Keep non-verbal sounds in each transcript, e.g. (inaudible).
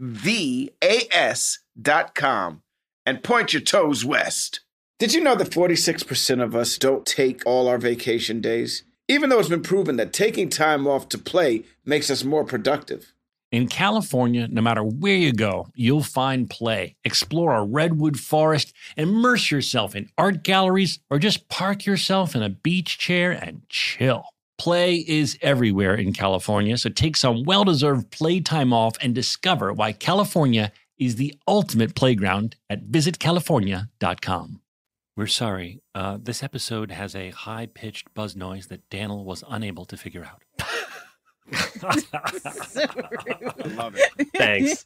V A S dot com and point your toes west. Did you know that 46% of us don't take all our vacation days? Even though it's been proven that taking time off to play makes us more productive. In California, no matter where you go, you'll find play. Explore a redwood forest, immerse yourself in art galleries, or just park yourself in a beach chair and chill. Play is everywhere in California, so take some well deserved playtime off and discover why California is the ultimate playground at visitcalifornia.com. We're sorry, uh, this episode has a high pitched buzz noise that Daniel was unable to figure out. (laughs) I love it. Thanks.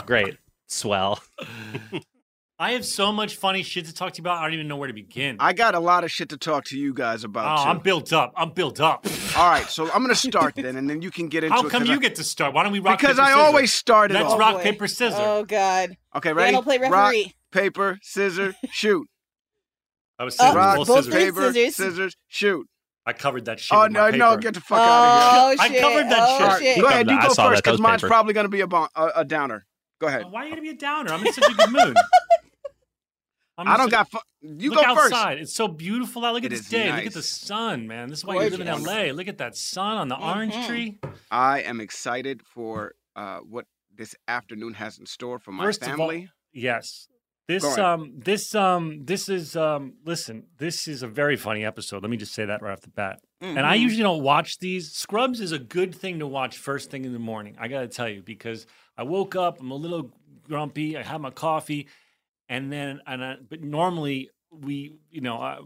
(laughs) Great. Swell. (laughs) I have so much funny shit to talk to you about, I don't even know where to begin. I got a lot of shit to talk to you guys about. oh, too. I'm built up. I'm built up. (laughs) All right, so I'm going to start then, and then you can get into it. How it. come 'cause you I- get to start? Why don't we rock Because paper, I scissors? always start it Let's off. rock boy. paper scissors. Oh God. Okay, ready? Daniel, play Rock, paper, scissors, (laughs) shoot. I was Oh, scissors, Rock, both both scissors. paper. paper, scissors. scissors, shoot. I covered that shit. Oh with no, my no, get the fuck out of here. Oh I shit. covered that oh, shit. Shit. go ahead, you go first that. That because mine's paper. probably going to be a, bon- a, a downer. Go ahead. Why are you gonna be a downer? I'm in such a good mood. (laughs) I'm I don't such- got. Fu- you Look go first. outside. It's so beautiful out. Look at It this is day. Look at the sun, man. This is why you live in LA. Look at that sun on the orange Mhm. tree. I am excited for uh, what this afternoon has in store for my First of all- family. Yes. This um this um this is um listen, this is a very funny episode. Let me just say that right off the bat. And I Mhm. usually don't watch these. Scrubs is a good thing to watch first thing in the morning. I got to tell you because I woke up, I'm a little grumpy, I had my coffee and then and I, but normally we, you know, uh,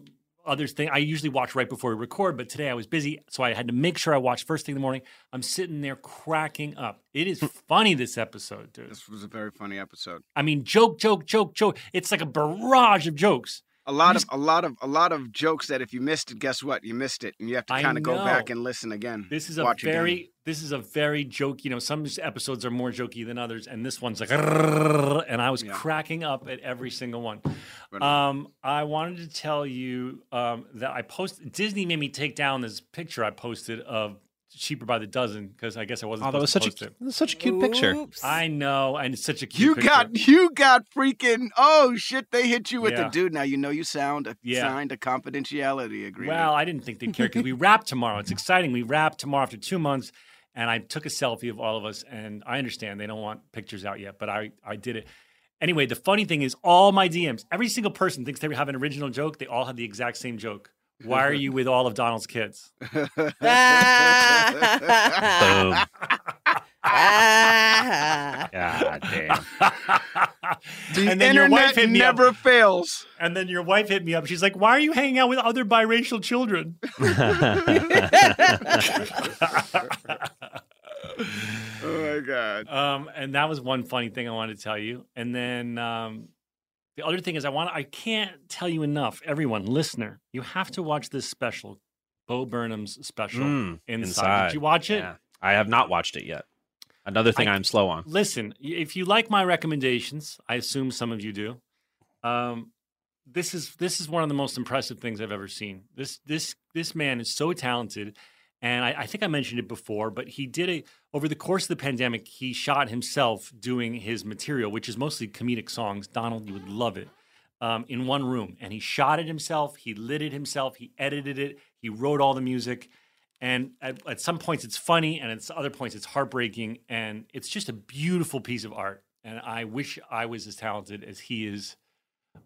others thing I usually watch right before we record, but today I was busy, so I had to make sure I watched first thing in the morning. I'm sitting there cracking up. It is funny this episode, dude. This was a very funny episode. I mean, joke, joke, joke, joke. It's like a barrage of jokes. A lot of a lot of a lot of jokes that if you missed it, guess what? You missed it, and you have to kind of go back and listen again. This is a Watch again. very, this is a very joke. You know, some episodes are more jokey than others, and this one's like, and I was Yeah. cracking up at every single one. Right. Um, I wanted to tell you um, that I posted. Disney made me take down this picture I posted of cheaper by the dozen because I guess I wasn't. Oh, that was supposed such a to post that was such a cute picture. Oops. it. I know, and it's such a cute. You picture. got you got freaking oh shit! They hit you with Yeah. the dude. Now you know you sound a, Yeah. signed a confidentiality agreement. Well, I didn't think they'd care because we wrap tomorrow. It's exciting. We wrap tomorrow after two months, and I took a selfie of all of us. And I understand they don't want pictures out yet, but I I did it. Anyway, the funny thing is, all my DMs, every single person thinks they have an original joke. They all have the exact same joke. Why are you with all of Donald's kids? (laughs) Ah. Ah. (laughs) God damn. (laughs) the and then your internet wife hit me never up. fails. And then your wife hit me up. She's like, "Why are you hanging out with other biracial children?" Oh my god! Um, and that was one funny thing I wanted to tell you. And then um, the other thing is, I want I can't tell you enough. Everyone, listener, you have to watch this special, Bo Burnham's special Mm, inside. Inside. Did you watch it? Yeah. I have not watched it yet. Another thing I- am slow on. Listen, if you like my recommendations, I assume some of you do. Um, this is this is one of the most impressive things I've ever seen. This this this man is so talented, and I, I think I mentioned it before, but he did it over the course of the pandemic. He shot himself doing his material, which is mostly comedic songs. Donald, you would love it. Um, in one room, and he shot it himself. He lit it himself. He edited it. He wrote all the music. And at, at some points it's funny, and at other points it's heartbreaking, and it's just a beautiful piece of art. And I wish I was as talented as he is.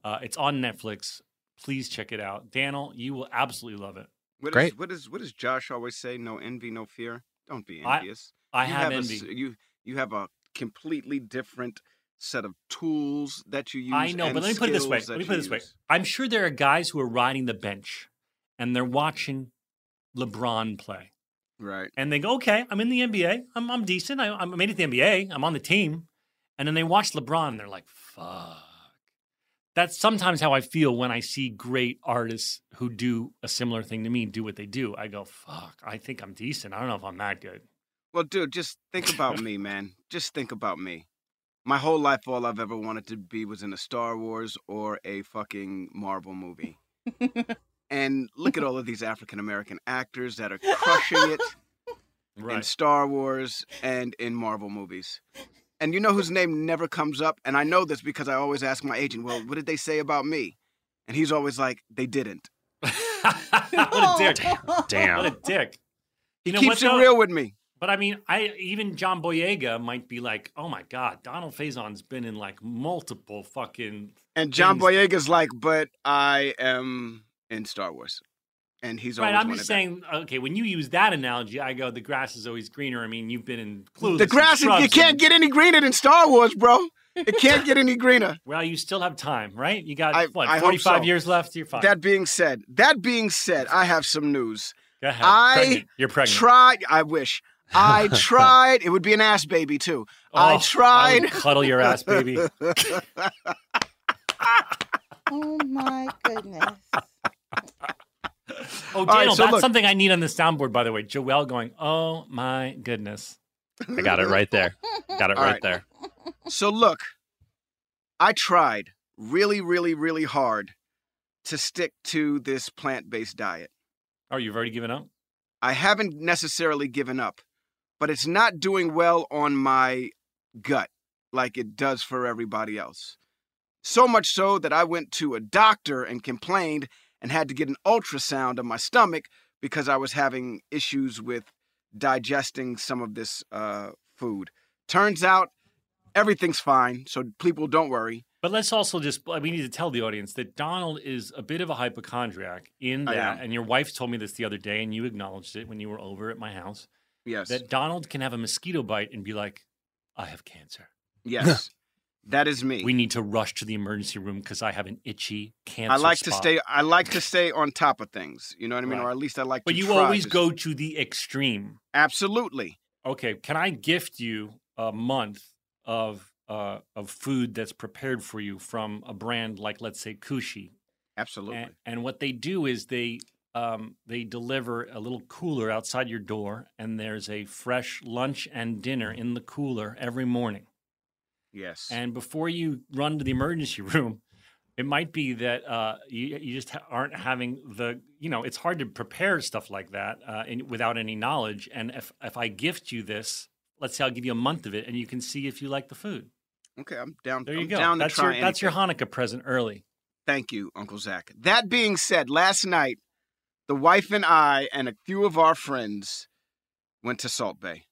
Uh, it's on Netflix. Please check it out. Daniel, you will absolutely love it. What Great. Is, what is what does Josh always say? No envy, no fear. Don't be envious. I you have, a envy. s- you you have a completely different set of tools that you use. I know, but let me put it this way. Let me put it this way. I'm sure there are guys who are riding the bench and they're watching LeBron play. Right. and they go, "Okay, I'm in the NBA. I'm I'm decent. I, I made it to the NBA. I'm on the team." And then they watch LeBron, and they're like, "Fuck." That's sometimes how I feel when I see great artists who do a similar thing to me do what they do. I go, "Fuck, I think I'm decent. I don't know if I'm that good." Well, dude, just think about me, man. Just think about me. My whole life, all I've ever wanted to be was in a Star Wars or a fucking Marvel movie. and look at all of these African American actors that are crushing it (laughs) in Star Wars and in Marvel movies. And you know whose name never comes up? And I know this because I always ask my agent, well, what did they say about me? And he's always like, they didn't. (laughs) what a (laughs) dick! Damn. What a dick! He You know keeps what, it though? real with me. But I mean, I even John Boyega might be like, "Oh my god, Donald Faison's been in like multiple fucking." And John things- Boyega's like, but I am in Star Wars. And he's Right, I'm just that. saying. Okay, when you use that analogy, I go, "The grass is always greener." I mean, you've been in Clueless. The grass, is- you can't and- get any greener than Star Wars, bro. It can't get any greener. (laughs) Well, you still have time, right? You got I- what? I 45 so. years left. You're fine. That being said, that being said, I have some news. Go ahead. I Pregnant. You're pregnant. Tried, I wish. I (laughs) tried. It would be an ass baby too. Oh, I Oh, tried. would cuddle your ass, baby. (laughs) Oh my goodness. Oh, right, Daniel, so that's look- something I need on the soundboard, by the way. Joelle going, "Oh my goodness." I got it right there. Got it All right, right. there. So look, I tried really, really, really hard to stick to this plant-based diet. Oh, you've already given up. I haven't necessarily given up, but it's not doing well on my gut like it does for everybody else. So much so that I went to a doctor and complained and had to get an ultrasound of my stomach because I was having issues with digesting some of this uh, food. Turns out everything's fine, so people don't worry. But let's also just we need to tell the audience that Donald is a bit of a hypochondriac in that, and your wife told me this the other day, and you acknowledged it when you were over at my house. Yes. That Donald can have a mosquito bite and be like, "I have cancer. yes. (laughs) that is me. We need to rush to the emergency room because I have an itchy cancer." I like to stay. I like to stay on top of things. You know what I mean, Right. or at least I like. To But you always to- go to the extreme. Absolutely. Okay, can I gift you a month of uh, of food that's prepared for you from a brand like, let's say, Kushi? Absolutely. And, and what they do is they um, they deliver a little cooler outside your door, and there's a fresh lunch and dinner in the cooler every morning. Yes. And before you run to the emergency (laughs) room, it might be that uh, you, you just ha- aren't having the you know it's hard to prepare stuff like that uh, in, without any knowledge. And if if I gift you this, let's say I'll give you a month of it, and you can see if you like the food. okay, I'm down. There you I'm go. Down That's try your that's your. Hanukkah present early. Thank you, Uncle Zach. That being said, last night, the wife and I and a few of our friends went to Salt Bae.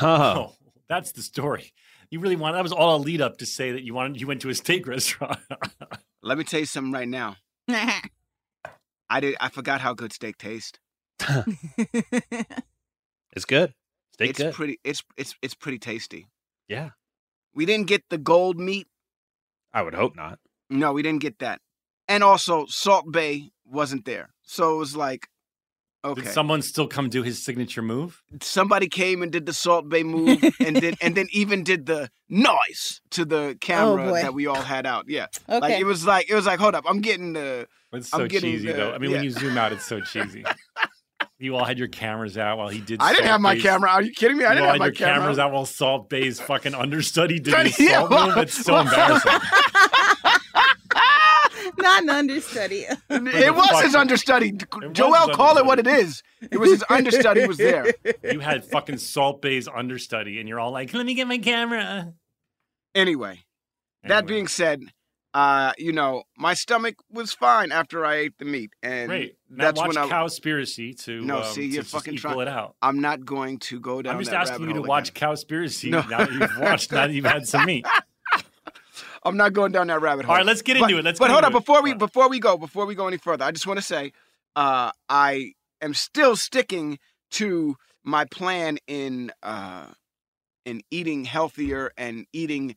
Oh, Oh, that's the story. You really want that was all a lead up to say that you wanted you went to a steak (laughs) restaurant. Let me tell you something right now. (laughs) I did. I forgot how good steak tastes. (laughs) it's good. Steak it's good. pretty. It's it's it's pretty tasty. yeah. We didn't get the gold meat. I would hope not. No, we didn't get that. And also, Salt Bae wasn't there, so it was like, okay. Did someone still come do his signature move? somebody came and did the Salt Bae move, and then and then even did the noise to the (laughs) oh, camera boy. that we all had out. Yeah, Okay. like it was like it was like, hold up, I'm getting the It's I'm so getting cheesy the- though. I mean, when you zoom out, it's so cheesy. (laughs) You all had your cameras out while he did. I didn't Salt have my Bay's- camera. Are you kidding me? I you didn't all have had my your camera. cameras out while Salt Bae's fucking understudy (laughs) did But his yeah, salt move. It's so embarrassing. (laughs) Not an understudy. (laughs) It was his understudy. was Joel, his call it what it is. It was his understudy was there. (laughs) You had fucking Salt Bae's understudy, and you're all like, "Let me get my camera." Anyway, that Anyway. being said, uh, you know, my stomach was fine after I ate the meat, and Great. Now that's watch when I. Cowspiracy to No, um, see, to you're just fucking equal trying- it out. I'm not going to go down. I'm just that asking you to hole watch again. Cowspiracy No. now that you've watched, now that you've had some meat. I'm not going down that rabbit hole. All right, let's get But- into it. Let's but hold on, it. before we before we go, before we go any further, I just want to say, uh, I am still sticking to my plan in uh, in eating healthier and eating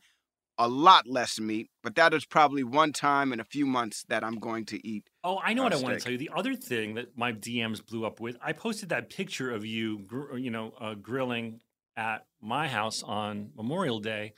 a lot less meat. But that is probably one time in a few months that I'm going to eat. Oh, I know uh, what I want to tell you. The other thing that my DMs blew up with, I posted that picture of you, gr- you know, uh, grilling at my house on Memorial Day,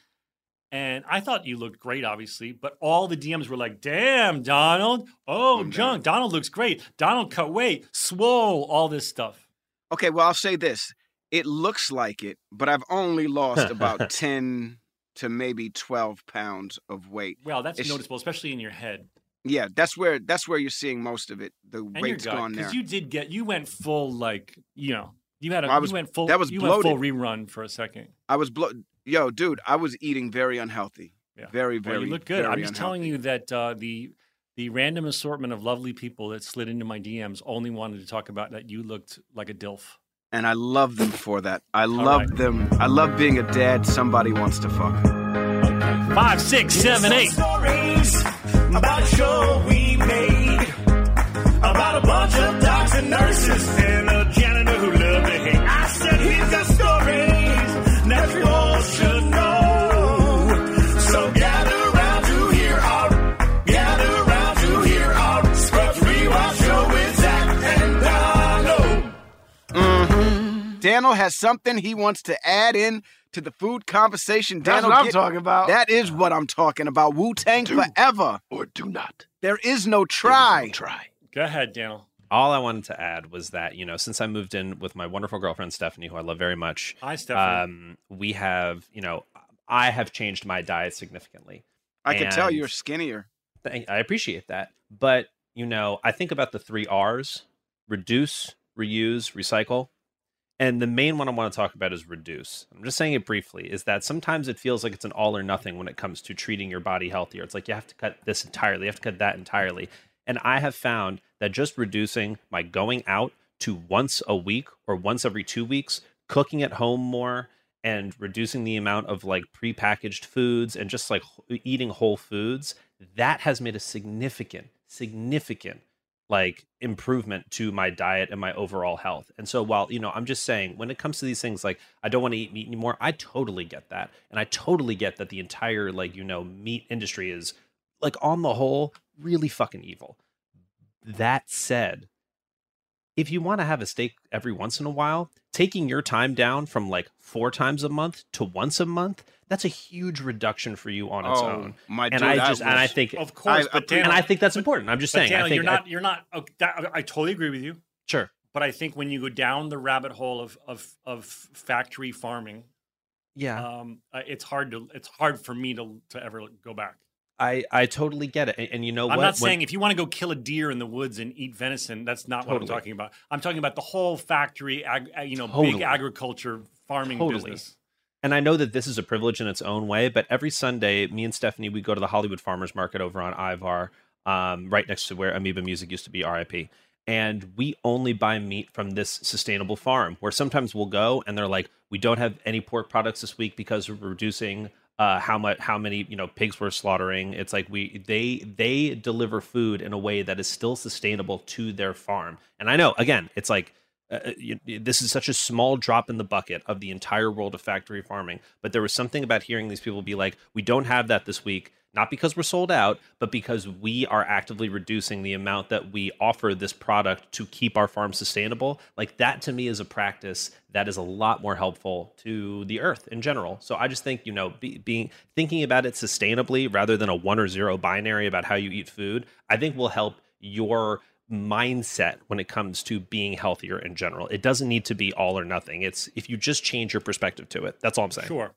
and I thought you looked great, obviously. But all the DMs were like, "Damn, Donald! Oh, damn. junk! Donald looks great. Donald cut weight, swole, all this stuff." Okay, well I'll say this: it looks like it, but I've only lost about (laughs) ten to maybe twelve pounds of weight. Well, that's It's- noticeable, especially in your head Yeah, that's where that's where you're seeing most of it. The and weight's gut, gone there. because you did get, you went full like, you know, you had a, Well, I was- you went full, that was you went full bloated. rerun for a second. I was blo- yo, dude. I was eating very unhealthy. Yeah. Very, Well, very. you look good. I'm just telling you that uh, the the random assortment of lovely people that slid into my DMs only wanted to talk about that you looked like a dilf. and I love them for that. I love right. them. I love being a dad. Somebody wants to fuck. Okay. Five, six, seven, eight. Stories about a show we made about a bunch of docs and nurses and a janitor Daniel has something he wants to add in to the food conversation. That's Daniel, what I'm get- talking about. That is what I'm talking about. Wu Tang forever. or do not. There is no try. Try. Go ahead, Daniel. All I wanted to add was that, you know, since I moved in with my wonderful girlfriend, Stephanie, who I love very much, Hi, Stephanie. um, we have, you know, I have changed my diet significantly. I can tell you're skinnier. Thank- I appreciate that. But, you know, I think about the three R's reduce, reuse, recycle. And the main one I want to talk about is reduce. I'm just saying it briefly is that sometimes it feels like it's an all or nothing when it comes to treating your body healthier. It's like you have to cut this entirely, you have to cut that entirely. And I have found that just reducing my going out to once a week or once every two weeks, cooking at home more, and reducing the amount of like prepackaged foods and just like eating whole foods, that has made a significant, significant like improvement to my diet and my overall health. And so while, you know, I'm just saying when it comes to these things like I don't want to eat meat anymore, I totally get that. And I totally get that the entire like, you know, meat industry is like on the whole really fucking evil. That said, if you want to have a steak every once in a while, taking your time down from like four times a month to once a month, that's a huge reduction for you on its Oh, own. my and dude, I I just and I think of course, I- but Daniel, and I think that's important. I'm just but saying. Daniel, I think you're not. You're not. oh, that, I totally agree with you. sure. But I think when you go down the rabbit hole of of, of factory farming, Yeah. um, uh, it's hard to it's hard for me to to ever go back. I I totally get it. And, and you know I'm what? not When- saying if you want to go kill a deer in the woods and eat venison, that's not what I'm talking about. I'm talking about the whole factory, ag, you know, big agriculture farming Totally. business. and I know that this is a privilege in its own way, but every Sunday, me and Stephanie, we go to the Hollywood Farmers Market over on Ivar, um, right next to where Amoeba Music used to be, RIP. And we only buy meat from this sustainable farm. Where sometimes we'll go and they're like, "We don't have any pork products this week because we're reducing uh, how much, how many you know pigs we're slaughtering." It's like we they they deliver food in a way that is still sustainable to their farm. And I know, again, it's like uh, you, this is such a small drop in the bucket of the entire world of factory farming. But there was something about hearing these people be like, we don't have that this week, not because we're sold out, but because we are actively reducing the amount that we offer this product to keep our farm sustainable. Like that to me is a practice that is a lot more helpful to the earth in general. So I just think, you know, be, being thinking about it sustainably rather than a one or zero binary about how you eat food, I think will help your mindset when it comes to being healthier in general. It doesn't need to be all or nothing. It's if you just change your perspective to it. That's all I'm saying. Sure.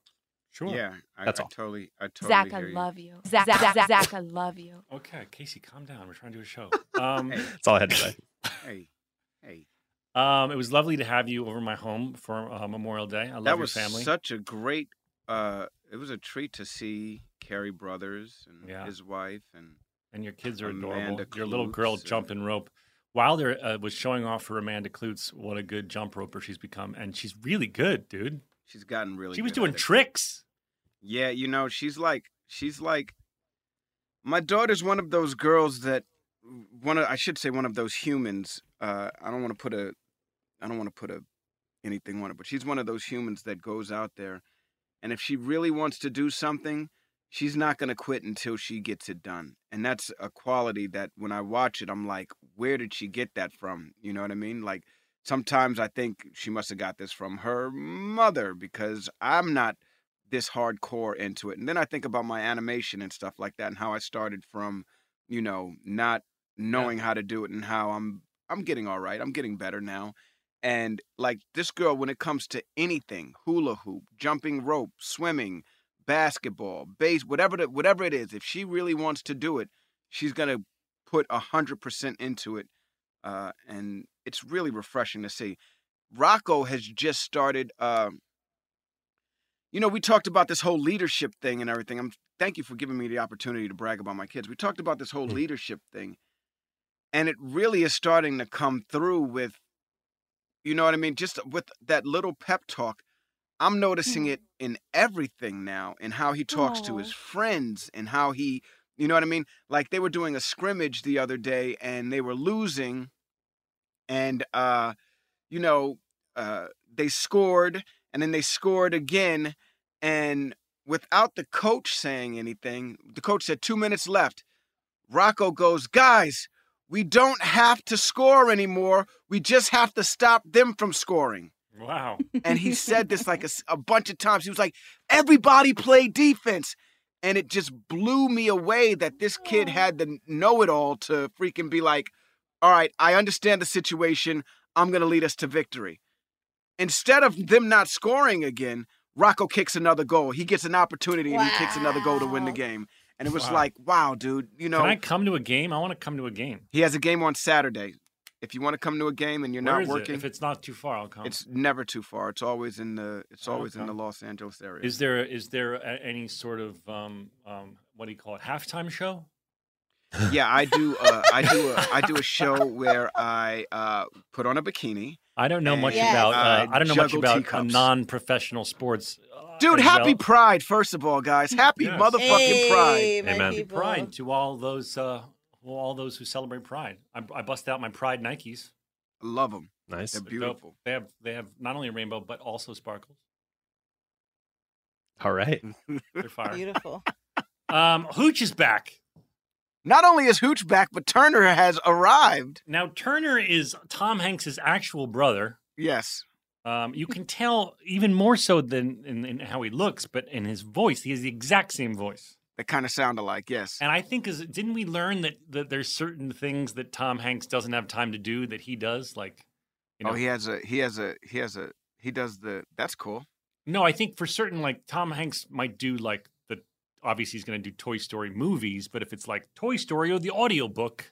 Sure. Yeah, I, That's I all. totally, I totally Zach, I hear you. love you. Zach, Zach, Zach, Zach, I love you. Okay, Casey, calm down. We're trying to do a show. (laughs) Um, Hey. That's all I had to say. (laughs) Hey, hey, um, it was lovely to have you over my home for uh, Memorial Day. I love that your was family. such a great. uh It was a treat to see Kerry Brothers and Yeah. his wife, and and your kids are adorable. Amanda Your little girl Klutz, uh, jumping rope. Wilder uh, was showing off for Amanda Kloots what a good jump roper she's become, and she's really good, dude. she's gotten really. she was good doing at it. tricks. Yeah, you know, she's like she's like my daughter's one of those girls that one of I should say one of those humans. Uh I don't want to put a I don't want to put a anything on it, but she's one of those humans that goes out there and if she really wants to do something, she's not going to quit until she gets it done. And that's a quality that when I watch it, I'm like, where did she get that from? You know what I mean? Like sometimes I think she must have got this from her mother because I'm not this hardcore into it. And then I think about my animation and stuff like that and how I started from, you know, not knowing how to do it and how I'm I'm getting all right. I'm getting better now. And like this girl when it comes to anything, hula hoop, jumping rope, swimming, basketball, base, whatever the, whatever it is, if she really wants to do it, she's going to put a 100% into it. Uh, and it's really refreshing to see. Rocco has just started um, you know, we talked about this whole leadership thing and everything. I'm thank you for giving me the opportunity to brag about my kids. We talked about this whole leadership thing, and it really is starting to come through with, you know what I mean, just with that little pep talk. I'm noticing it in everything now, in how he talks to his friends and how he, you know what I mean. Like they were doing a scrimmage the other day and they were losing, and uh, you know, uh, they scored and then they scored again and without the coach saying anything the coach said two minutes left. Rocco goes guys we don't have to score anymore. We just have to stop them from scoring. Wow. and he said this like a (laughs) bunch of times. He was like everybody play defense. And it just blew me away that this kid had the know-it-all to freaking be like all right i understand the situation. I'm going to lead us to victory instead of them not scoring again, Rocco kicks another goal. He gets an opportunity and he kicks another goal to win the game. And it was Wow. like, wow, dude, you know, Can I come to a game? I want to come to a game. he has a game on Saturday. If you want to come to a game and you're Where not is it? working, If it's not too far, I'll come. it's never too far. It's always in the it's always in the Los Angeles area. Is there is there any sort of um, um, what do you call it halftime show? yeah, I do uh, I do a, I do a (laughs) show where I uh, put on a bikini. I don't know much and, about. Uh, uh, I don't know much about uh, non-professional sports. Uh, Dude, happy well. Pride, first of all, guys. Happy Yes. motherfucking Hey, Pride. my Amen. people. Pride to all those uh, well, all those who celebrate Pride. I, I bust out my Pride Nikes. I love them. Nice. They're They're beautiful. They have they have not only a rainbow but also sparkles. All right. They're fire. Beautiful. (laughs) um, Hooch is back. Not only is Hooch back, but Turner has arrived. Now Turner is Tom Hanks's actual brother. Yes. Um, you can tell even more so than in, in how he looks, but in his voice, he has the exact same voice. They kind of sound alike, yes. And I think is didn't we learn that that there's certain things that Tom Hanks doesn't have time to do that he does? Like, you know, oh, he has a he has a he has a he does the that's cool. no, I think for certain, like Tom Hanks might do like obviously he's going to do Toy Story movies, but if it's like Toy Story or the audiobook,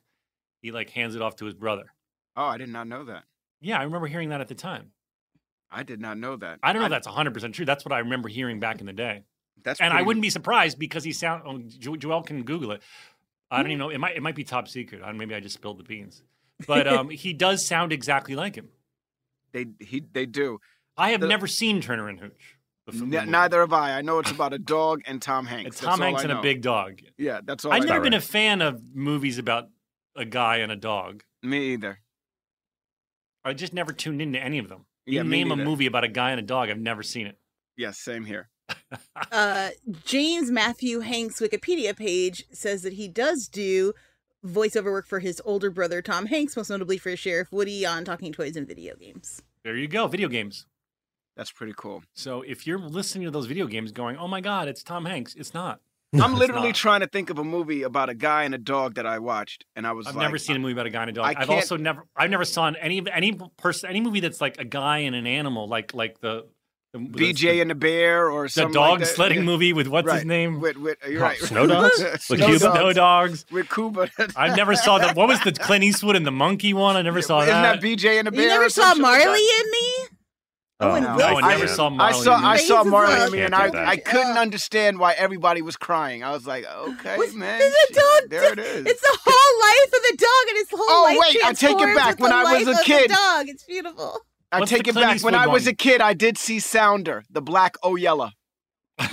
he like hands it off to his brother. Oh, I did not know that. Yeah, I remember hearing that at the time. I did not know that. I don't know if that's 100 percent true. That's what I remember hearing back in the day. That's and I wouldn't be surprised because he sound. Oh, Jo- Joel can Google it. I don't even know. It might it might be top secret. I, maybe I just spilled the beans. But um, he does sound exactly like him. They he they do. I have The- never seen Turner and Hooch. The f- the N- neither have I. I know it's about a dog and Tom Hanks. It's That's Tom all Hanks I and a big dog. Yeah, that's all. I've I never know. been a fan of movies about a guy and a dog. Me either. I just never tuned into any of them. You Yeah, me name a movie about a guy and a dog, I've never seen it. Yes, same here. (laughs) Uh, James Matthew Hanks' Wikipedia page says that he does do voiceover work for his older brother Tom Hanks, most notably for Sheriff Woody on Talking Toys and video games. There you go, video games. That's pretty cool. So if you're listening to those video games going, oh my God, it's Tom Hanks, it's not. I'm It's literally not. trying to think of a movie about a guy and a dog that I watched, and I was I've like, never seen a movie about a guy and a dog. I I've also never, I've never saw any any person, any movie that's like a guy and an animal, like like the, the BJ and the Bear or the something dog like that. sledding Yeah. movie with what's his name? With, with, you're Oh, right. Snow Dogs? (laughs) With Snow Cuba? Snow Dogs. With Cuba. (laughs) I never saw that. What was the Clint Eastwood and the monkey one? I never saw Isn't that. that BJ and the Bear? You never or saw shit like Marley that? and Me? Oh, and no, I never Smith. saw I saw and I saw Faces Marley and me, and I, Can't do that. I couldn't understand why everybody was crying. I was like, okay, man, There's a dog. there it is. It's the whole life of the dog, and its whole Oh, life Oh, wait, I take it back. When I was a kid- dog. It's beautiful. I What's take it back. When I was a kid, I did see Sounder, the black Oyella. (laughs)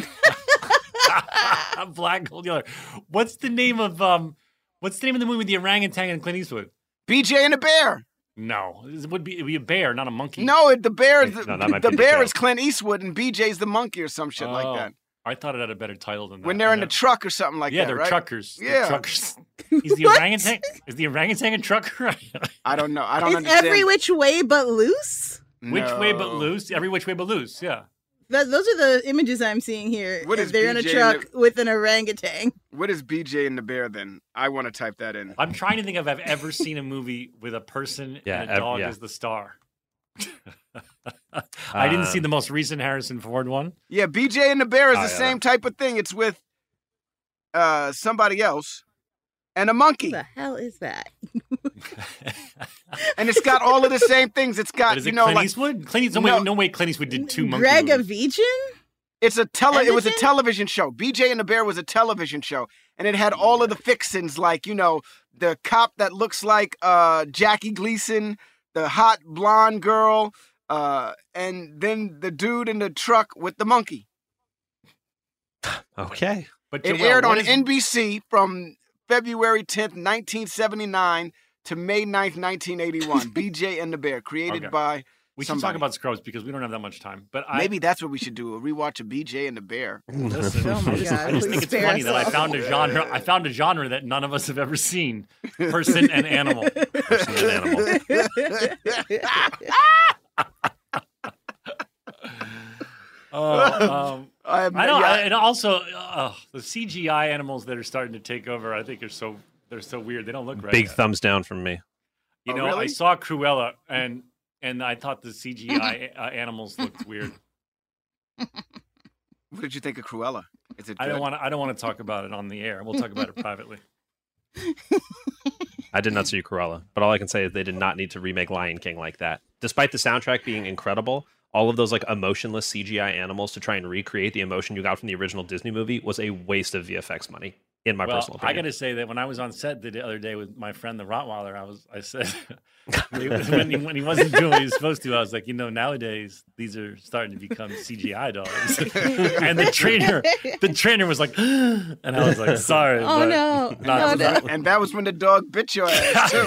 Black Gold Yellow. What's the name of um? What's the name of the movie with the orangutan and Clint Eastwood? BJ and the Bear. No, it would be it'd be a bear, not a monkey. No, it- the bear, Wait, the, no, that the bear Joe. is Clint Eastwood, and BJ's the monkey or some shit Oh, like that. I thought it had a better title than that. When they're in the truck or something like yeah, that, they're right? truckers. They're Yeah. truckers. (laughs) Is the orangutan? Is the orangutan a trucker? (laughs) I don't know. I don't It's understand. every which way but loose. which way but loose? Every which way but loose. Yeah. That, those are the images I'm seeing here. What is They're in a truck and with an orangutan. What is BJ and the Bear then? I want to type that in. I'm trying to think if I've ever seen a movie with a person Yeah, and a ev- dog yeah. as the star. (laughs) I didn't see Um, the most recent Harrison Ford one. Yeah, BJ and the Bear is Oh, the yeah, same type of thing. It's with uh somebody else and a monkey, What the hell is that? (laughs) and it's got all of the same things. It's got But is you it know Clint like Eastwood? Clint Eastwood? No, No. way, no way Clint Eastwood did two monkey Greg movies. Avijan? it's a tele. It was a television show. BJ and the Bear was a television show, and it had all of the fixins like you know the cop that looks like uh Jackie Gleason, the hot blonde girl, uh, and then the dude in the truck with the monkey. (sighs) Okay. But It Joel, aired on is- NBC from February 10th, 1979 to May 9th, 1981. (laughs) BJ and the Bear, created Okay. by We should talk somebody. about Scrubs because we don't have that much time. But I, Maybe that's what we should do. A rewatch of BJ and the Bear. (laughs) Listen, Oh my (laughs) I just, God, I just think it's funny that I found a genre. I found a genre that none of us have ever seen: person and animal. Person and animal. Oh, um, I, have, I don't. yeah, I, and also, uh, the CGI animals that are starting to take over, I think, are so they're so weird. They don't look right. Big thumbs down from me. You Oh, know, I saw Cruella, and and I thought the CGI (laughs) uh, animals looked weird. what did you think of Cruella? Is it I don't want. I don't want to talk about it on the air. We'll talk about it (laughs) privately. I did not see Cruella, but all I can say is they did not need to remake Lion King like that. Despite the soundtrack being incredible, all of those like emotionless CGI animals to try and recreate the emotion you got from the original Disney movie was a waste of VFX money, in my well, personal opinion, I opinion. got to say that when I was on set the other day with my friend the Rottweiler, I was I said (laughs) (laughs) when, he, when he wasn't doing what he was supposed to, I was like, you know, nowadays these are starting to become CGI dogs. (laughs) and the trainer, the trainer was like, (gasps) and I was like, sorry. Oh, but no. not- No, no. And that was when the dog bit your ass too.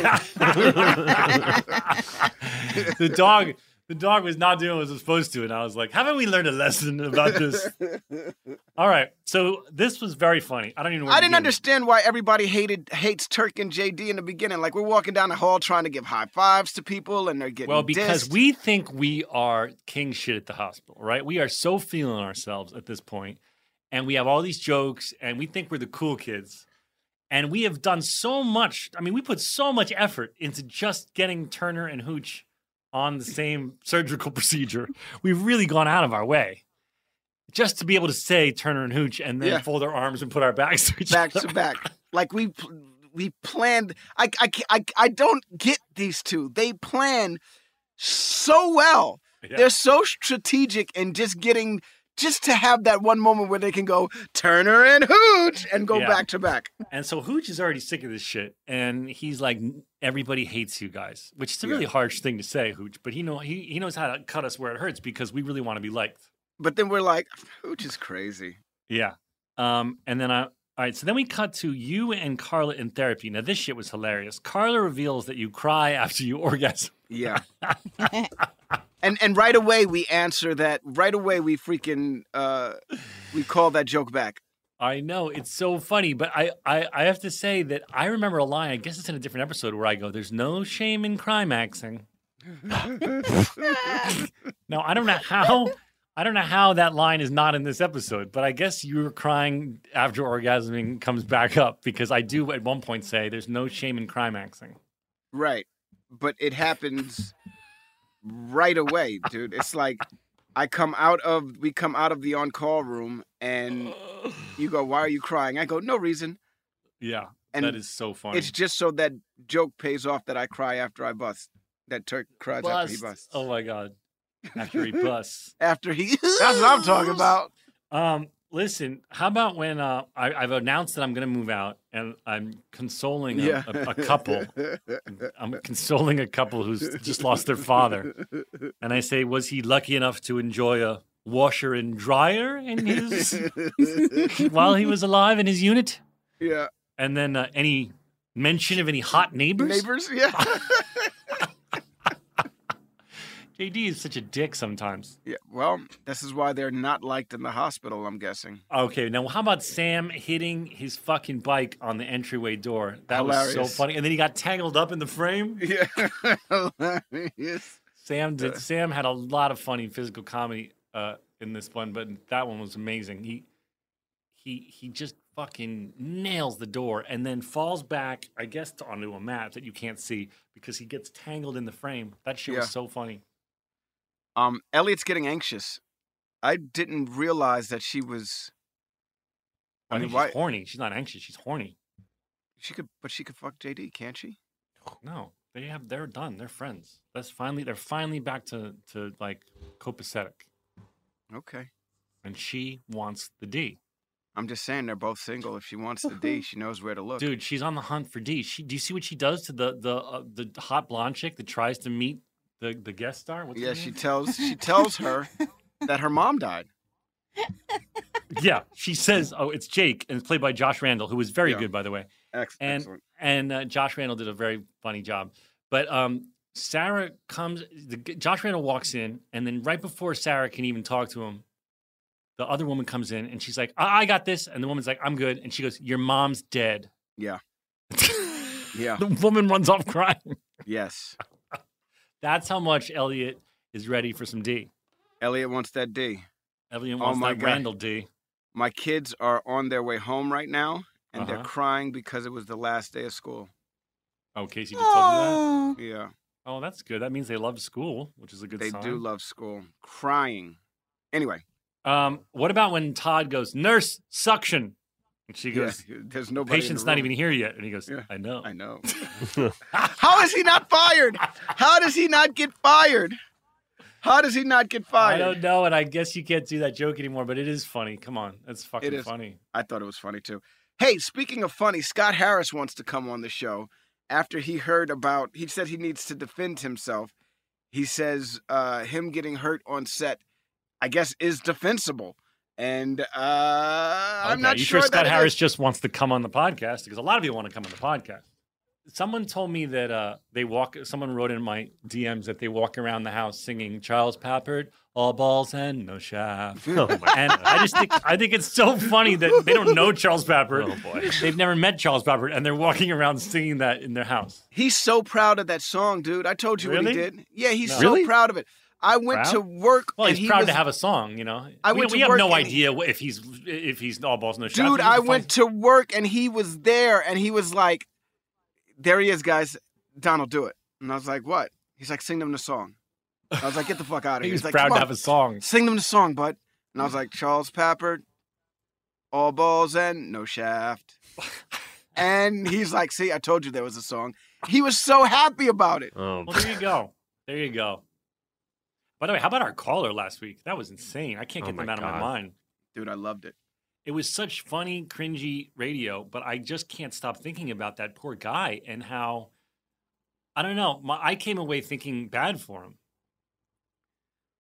the dog. The dog was not doing what it was supposed to, and I was like, "Haven't we learned a lesson about this?" (laughs) All right, so this was very funny. I don't even. Know I didn't understand why everybody hated hates Turk and JD in the beginning. Like we're walking down the hall trying to give high fives to people, and they're getting Well, because dissed. we think we are king shit at the hospital, right? We are so feeling ourselves at this point, and we have all these jokes, and we think we're the cool kids. And we have done so much. I mean, we put so much effort into just getting Turner and Hooch on the same surgical (laughs) procedure. We've really gone out of our way just to be able to say Turner and Hooch and then Yeah. fold our arms and put our backs to each back other. to back. Like we we planned. I, I I I don't get these two. They plan so well. Yeah. They're so strategic and just getting just to have that one moment where they can go Turner and Hooch and go Yeah. back to back. And so Hooch is already sick of this shit, and he's like, "Everybody hates you guys," which is a really harsh thing to say, Hooch. But he know he, he knows how to cut us where it hurts because we really want to be liked. But then we're like, Hooch is crazy. Yeah. Um. And then I. All right. So then we cut to you and Carla in therapy. Now this shit was hilarious. Carla reveals that you cry (laughs) after you orgasm. Yeah. (laughs) and and right away we answer that. Right away we freaking uh we call that joke back. I know it's so funny, but I, I I have to say that I remember a line. I guess it's in a different episode where I go, "There's no shame in climaxing." (laughs) Now I don't know how I don't know how that line is not in this episode, but I guess you were crying after orgasming comes back up because I do at one point say there's no shame in climaxing. Right. But it happens right away, dude. It's like I come out of we come out of the on call room and you go, Why are you crying? I go, No reason. Yeah, And that is so funny. It's just so that joke pays off that I cry after I bust. That Turk cries after he busts. Oh my god! After he (laughs) busts. After he That's what I'm talking about. Um, listen, how about when uh, I, I've announced that I'm going to move out, and I'm consoling a, Yeah. a, a couple. (laughs) I'm consoling a couple who's just lost their father, and I say, was he lucky enough to enjoy a washer and dryer in his (laughs) while he was alive in his unit? Yeah. And then uh, any mention of any hot neighbors? Neighbors, yeah. (laughs) JD is such a dick sometimes. yeah. Well, this is why they're not liked in the hospital, I'm guessing. Okay, now how about Sam hitting his fucking bike on the entryway door? That was so funny. And then he got tangled up in the frame. (laughs) Yeah. Hilarious. Sam did. Sam had a lot of funny physical comedy uh, in this one, but that one was amazing. He he he just fucking nails the door and then falls back, I guess, onto a mat that you can't see because he gets tangled in the frame. That shit Yeah. was so funny. Um, Elliot's getting anxious. I didn't realize that she was. I, I mean, mean, why? she's horny. She's not anxious. She's horny. She could, but she could fuck JD, can't she? (sighs) No, they have. They're done. They're friends. That's finally. They're finally back to to like copacetic, Okay. and she wants the D. I'm just saying they're both single. If she wants the D, (laughs) she knows where to look. Dude, she's on the hunt for D. She, do you see what she does to the the uh, the hot blonde chick that tries to meet the the guest star? What's yeah, she tells she (laughs) tells her that her mom died. (laughs) yeah, she says, "Oh, it's Jake," and it's played by Josh Randall, who was very Yeah. good, by the way. Ex- And Excellent. and uh, Josh Randall did a very funny job. But um, Sarah comes. The, Josh Randall walks in, and then right before Sarah can even talk to him, the other woman comes in, and she's like, "I, I got this," and the woman's like, "I'm good," and she goes, "Your mom's dead." Yeah. (laughs) Yeah. the woman runs off crying. Yes. That's how much Elliot is ready for some D. Elliot wants that D. Elliot Oh wants my that God. Randall D. My kids are on their way home right now, and they're Uh-huh. crying because it was the last day of school. Oh, Casey just told you that. Yeah. Oh, that's good. That means they love school, which is a good sign. They sign. do love school. Crying. Anyway. Um, what about when Todd goes, nurse, suction? And she Yeah, goes, there's nobody in the patient's not even here yet. And he goes, Yeah, I know. I know. (laughs) How is he not fired? How does he not get fired? How does he not get fired? I fired? don't know. And I guess you can't do that joke anymore, but it is funny. Come on. That's fucking It is. funny. I thought it was funny too. Hey, speaking of funny, Scott Harris wants to come on the show after he heard about. He said he needs to defend himself. He says uh, him getting hurt on set, I guess, is defensible. And uh, I'm Okay, not you sure, sure Scott Harris is. just wants to come on the podcast because a lot of you want to come on the podcast. Someone told me that uh, they walk. Someone wrote in my DMs that they walk around the house singing Charles Pappard, "All balls and no shaft." (laughs) Oh and I just think I think it's so funny that they don't know Charles Pappard. Oh, boy. they've never met Charles Pappard, and they're walking around singing that in their house. He's so proud of that song, dude. I told you what he did. Yeah, he's No. so Really? proud of it. I went Proud? to work. Well, and he's he proud was, to have a song, you know. I we, went to we have work no idea wh- if he's if he's all balls and no shaft. Dude, I just went to work and he was there and he was like, There he is, guys. Donald, do it. And I was like, What? He's like, Sing them the song. I was like, Get the fuck out of He here. was He's like, proud "Come to on, have a song. Sing them the song, bud. And I was like, Charles Pappard, all balls and no shaft. (laughs) and he's like, See, I told you there was a song. He was so happy about it. Oh, Well, there you (laughs) go. There you go. By the way, how about our caller last week? That was insane. I can't Oh get them my out of my mind. Dude, I loved it. It was such funny, cringy radio, but I just can't stop thinking about that poor guy and how I don't know. My, I came away thinking bad for him,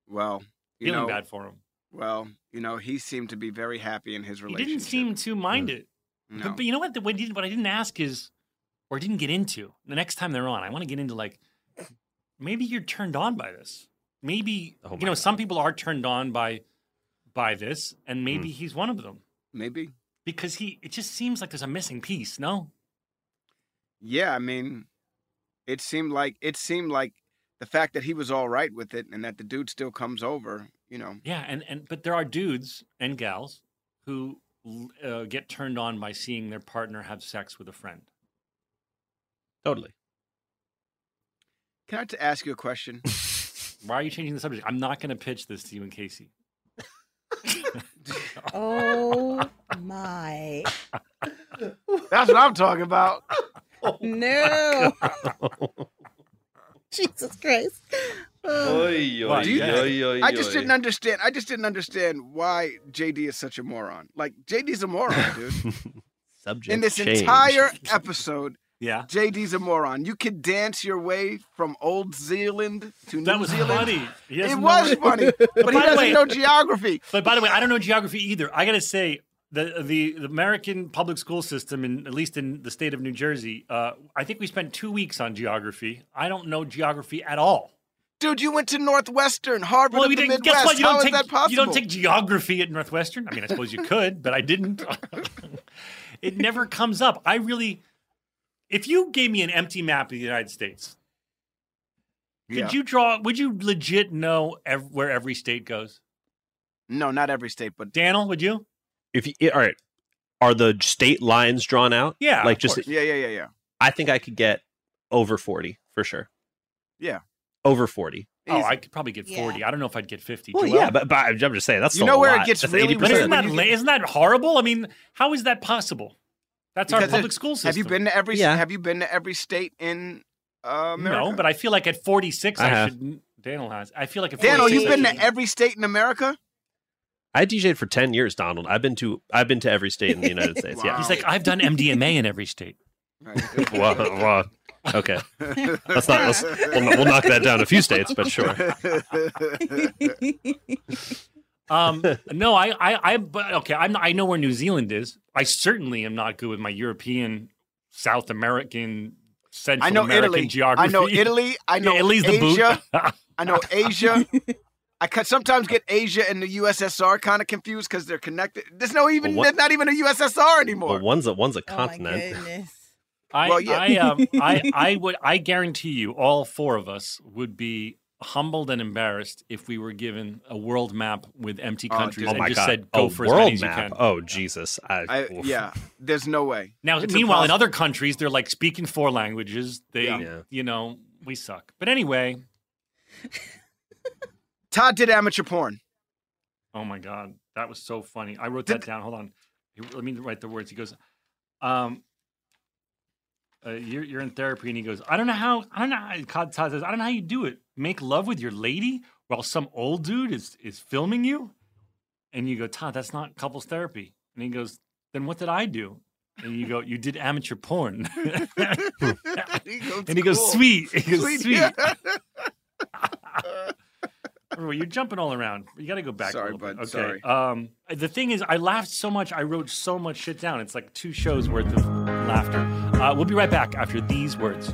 Well, you feeling know, bad for him. well, you know, he seemed to be very happy in his relationship. He didn't seem to hmm. mind it. No. But, but you know what? The, what, did, what I didn't ask is, or didn't get into the next time they're on. I want to get into like, maybe you're turned on by this. Maybe Oh you my know some people are turned on by by this, and maybe he's one of them Maybe. because he. It just seems like there's a missing piece. No, Yeah, I mean, it seemed like it seemed like the fact that he was all right with it and that the dude still comes over you know. Yeah, and and but there are dudes and gals who uh, get turned on by seeing their partner have sex with a friend. Totally. Can I t- ask you a question? (laughs) Why are you changing the subject? I'm not going to pitch this to you and Casey. (laughs) Oh my. That's what I'm talking about. No. (laughs) Jesus Christ. Oh. Why, Do. I just didn't understand. I just didn't understand why JD is such a moron. Like JD's a moron, dude. (laughs) Subject In this change. entire episode, Yeah. JD's a moron. You could dance your way from Old Zealand to New Zealand. That was Zealand. funny. It was funny, (laughs) but he doesn't way- know geography. But by the way, I don't know geography either. I got to say, the, the the American public school system, in at least in the state of New Jersey, uh, I think we spent two weeks on geography. I don't know geography at all. Dude, you went to Northwestern, Harvard Well, of the. Midwest. Guess what? You How don't is take that possible? you don't take geography at Northwestern. I mean, I suppose you could, but I didn't. (laughs) it never comes up. I really, if you gave me an empty map of the United States, could Yeah. you draw? Would you legit know ev- where every state goes? No, not every state, but Daniel, would you? If you, all right, are the state lines drawn out? Yeah, like of just. course. yeah, yeah, yeah, yeah. I think I could get over forty for sure. Yeah. Over forty. Oh, I could probably get Yeah. forty. I don't know if I'd get fifty. Well, Joel? yeah, but, but I'm just saying that's You know a where it gets That's really 80%. But isn't that When you la- get- isn't that horrible? I mean, how is that possible? That's our Because it- public school system. Have you been to every? Yeah. Have you been to every state in uh, America? No, but I feel like at forty six, I I, have. should. Daniel has. I feel like at Daniel, you've I been to every state in America. I DJ'd for ten years, Donald. I've been to I've been to every state in the United States. (laughs) Wow. Yeah. He's like, I've done MDMA in every state. Right. (laughs) Well, well, okay. Let's not. Let's, we'll, we'll knock that down a few states, but sure. (laughs) Um, no, I, I, I, but okay, I'm, not- I know where New Zealand is. I certainly am not good with my European, South American, Central I know American Italy. geography. I know Italy. I know (laughs) Yeah, Italy's the boot. Asia. (laughs) I know Asia. I could sometimes get Asia and the USSR kind of confused because they're connected. There's no even. Well, what- There's not even a USSR anymore. Well, one's a one's a Oh my continent. goodness. I, Well, yeah. I, um, I, (laughs) I would, I guarantee you, all four of us would be humbled and embarrassed if we were given a world map with empty Oh, countries oh and my just god! said, "Go a for as world many as you can." Oh Jesus! I, I, yeah, there's no way. Now, It's meanwhile, in other countries, they're like speaking four languages. They, Yeah. Yeah. you know, we suck. But anyway, (laughs) Todd did amateur porn. oh my god, that was so funny. I wrote Did- that down. Hold on, let me write the words. He goes, um, uh, you're you're in therapy, and he goes, I don't know how. I don't know. How, Todd says, I don't know how you do it. Make love with your lady while some old dude is is filming you, and you go, Todd, that's not couples therapy. And he goes, then what did I do? And you go, you did amateur porn. (laughs) (laughs) He goes, and he goes, "Cool." sweet. He goes, Sweet, sweet. yeah. (laughs) You're jumping all around. You got to go back. Sorry, a little bit. bud, Okay. sorry. Um, the thing is, I laughed so much. I wrote so much shit down. It's like two shows worth of laughter. Uh, we'll be right back after these words.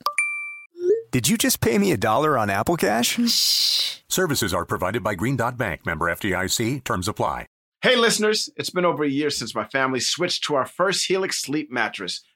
Did you just pay me a dollar on Apple Cash? (laughs) Shh. Services are provided by Green Dot Bank, member FDIC. Terms apply. Hey, listeners, it's been over a year since my family switched to our first Helix sleep mattress.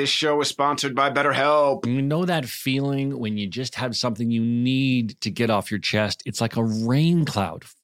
This show is sponsored by BetterHelp. You know that feeling when you just have something you need to get off your chest? It's like a rain cloud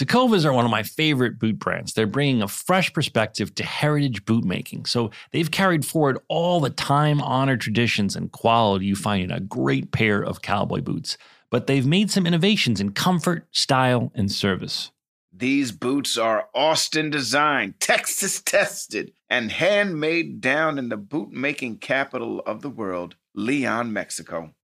Tecovas are one of my favorite boot brands. They're bringing a fresh perspective to heritage boot making. So they've carried forward all the time honored traditions and quality you find in a great pair of cowboy boots. But they've made some innovations in comfort, style, and service. These boots are Austin designed, Texas tested, and handmade down in the boot making capital of the world, Leon, Mexico.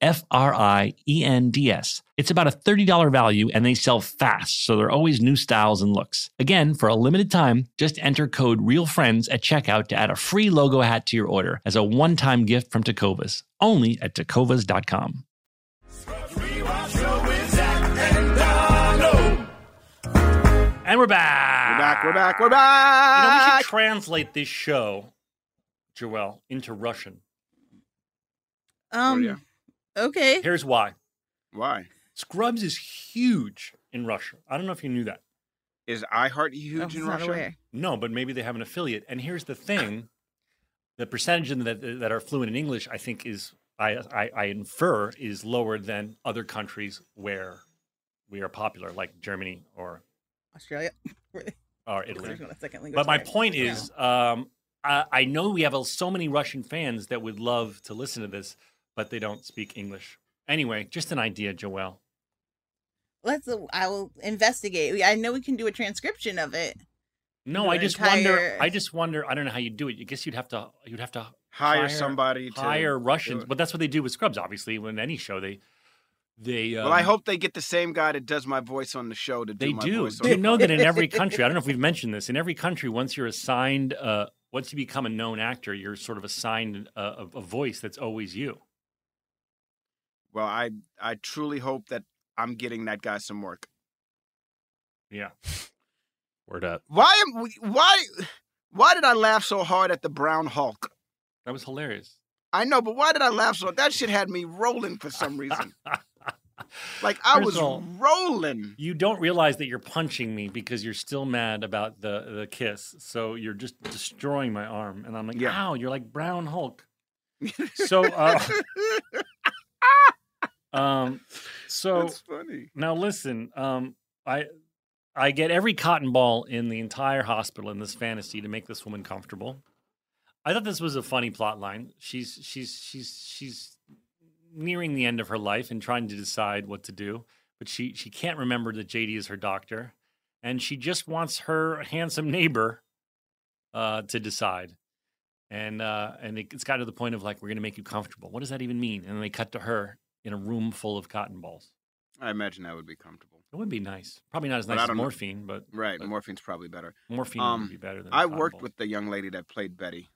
F R I E N D S. It's about a $30 value and they sell fast, so there are always new styles and looks. Again, for a limited time, just enter code REALFRIENDS at checkout to add a free logo hat to your order as a one time gift from Tecovas, only at tecovas.com. And we're back. We're back, we're back, we're You know, we back. should translate this show, Joelle, into Russian. Um. yeah. Okay. Here's why. Why? Scrubs is huge in Russia. I don't know if you knew that. Is iHeart I huge was in Russia? aware. No, but maybe they have an affiliate. And here's the thing: (coughs) the percentage that that are fluent in English, I think, is I, I I infer is lower than other countries where we are popular, like Germany or Australia. (laughs) or Italy. Not a second But my barrier. point Yeah. is, um, I, I know we have so many Russian fans that would love to listen to this, but they don't speak English. Anyway, just an idea, Joelle. Let's. uh, I will investigate. I know we can do a transcription of it. No, I an just wonder. I just wonder. I don't know how you do it. I guess you'd have to. You'd have to Hire somebody to hire Russians, but that's what they do with Scrubs. Obviously, when any show they they. Um, well, I hope they get the same guy that does my voice on the show to do they my do. voice. Do on you know that in every (laughs) country? I don't know if we've mentioned this. In every country, once you're assigned, uh, once you become a known actor, you're sort of assigned a, a, a voice that's always you. Well, I I truly hope that I'm getting that guy some work. Yeah. Word up. Why am we- why why did I laugh so hard at the Brown Hulk? That was hilarious. I know, but why did I laugh so? That shit had me rolling for some reason. (laughs) Like I First was all, rolling. You don't realize that you're punching me because you're still mad about the the kiss. So you're just destroying my arm, and I'm like, Yeah. "Ow!" You're like Brown Hulk. (laughs) So, uh, um, so That's funny. now listen. Um, I I get every cotton ball in the entire hospital in this fantasy to make this woman comfortable. I thought this was a funny plot line. She's she's she's she's nearing the end of her life and trying to decide what to do, but she she can't remember that JD is her doctor, and she just wants her handsome neighbor uh, to decide. And uh, and it- it's got to the point of like we're gonna make you comfortable. What does that even mean? And then they cut to her in a room full of cotton balls. I imagine that would be comfortable. It would be nice. Probably not as nice as don't know. morphine, but Right, but morphine's probably better. morphine Um, would be better than. I worked balls. with the young lady that played Betty.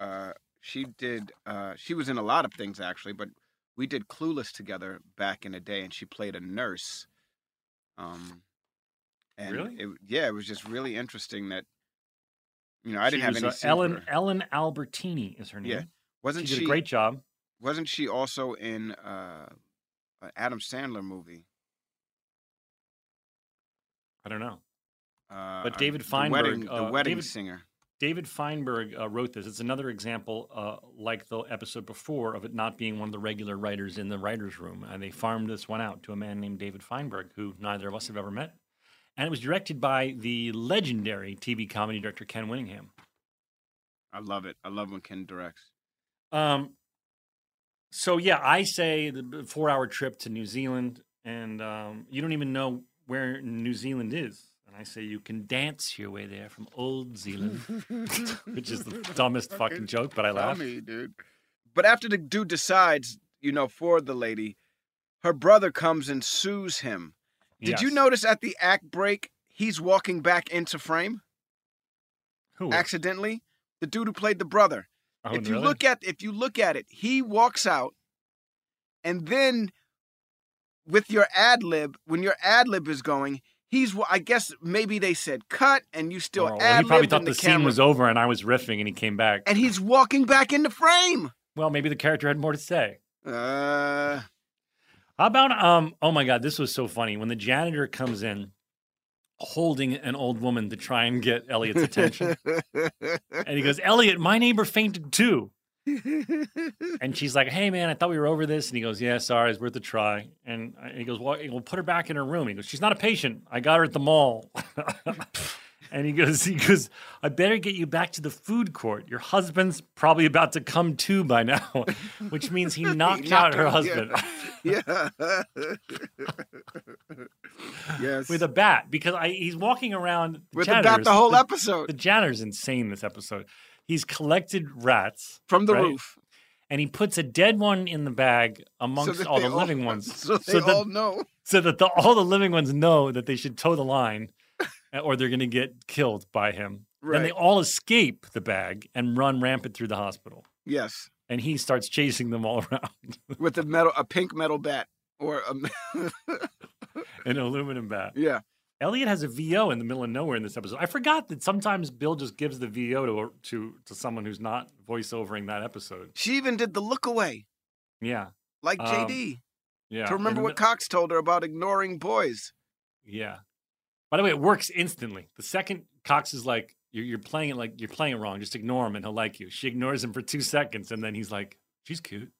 Uh, she did. Uh, she was in a lot of things actually, but we did Clueless together back in the day, and she played a nurse. Um, and Really? It, yeah, it was just really interesting that. You know, I She didn't have any. uh, Ellen. Ellen Albertini is her name. Yeah, wasn't she she, did a great job. Wasn't she also in uh, an Adam Sandler movie? I don't know. Uh, But David the Feinberg, wedding, the uh, wedding David- singer. David Feinberg uh, wrote this. It's another example, uh, like the episode before, of it not being one of the regular writers in the writers' room. And they farmed this one out to a man named David Feinberg, who neither of us have ever met. And it was directed by the legendary TV comedy director Ken Whittingham. I love it. I love when Ken directs. Um, so yeah, I say the four-hour trip to New Zealand, and um, you don't even know where New Zealand is. And I say you can dance your way there from Old Zealand, (laughs) which is the dumbest fucking joke, but I laugh. me, dude. But after the dude decides, you know, for the lady, her brother comes and sues him. Did you notice at the act break, he's walking back into frame Who? accidentally? The dude who played the brother. Oh, if you really? look at if you look at it, he walks out, and then with your ad lib, when your ad lib is going, he's I guess maybe they said cut, and you still Oh, well, ad he probably lib thought the, the, scene was over and I was riffing and he came back. and he's walking back into frame. Well, maybe the character had more to say. Uh, How about um? Oh my God, this was so funny when the janitor comes in, holding an old woman to try and get Elliot's attention, (laughs) and he goes, "Elliot, my neighbor fainted too." And (laughs) she's like, "Hey man, I thought we were over this." And he goes, "Yeah, sorry, it's worth a try." And uh, he goes, "Well, we'll put her back in her room." He goes, "She's not a patient. I got her at the mall." (laughs) and he goes, "He goes, I better get you back to the food court. Your husband's probably about to come to by now," (laughs) which means he (laughs) knocked, out knocked her her- husband (laughs) yeah. yes. with a bat because I, he's walking around With the bat the janitor's- whole episode. The janitor's insane this episode. He's collected rats From the right? roof. and he puts a dead one in the bag amongst that all the living ones, So they that, all know. so that the, all the living ones know that they should toe the line, or they're going to get killed by him. Then they all escape the bag and run rampant through the hospital, Yes. and he starts chasing them all (laughs) around. With a metal, a pink metal bat, or a, (laughs) An aluminum bat. yeah. Elliot has a VO in the middle of nowhere in this episode. I forgot that sometimes Bill just gives the VO to to to someone who's not voiceovering that episode. She even did the look away, Yeah, like Um, JD, yeah. to remember what Cox told her about ignoring boys. Yeah. By the way, it works instantly. The second Cox is like, "You're, you're playing it like you're playing it wrong. Just ignore him, and he'll like you." She ignores him for two seconds, and then he's like, "She's cute."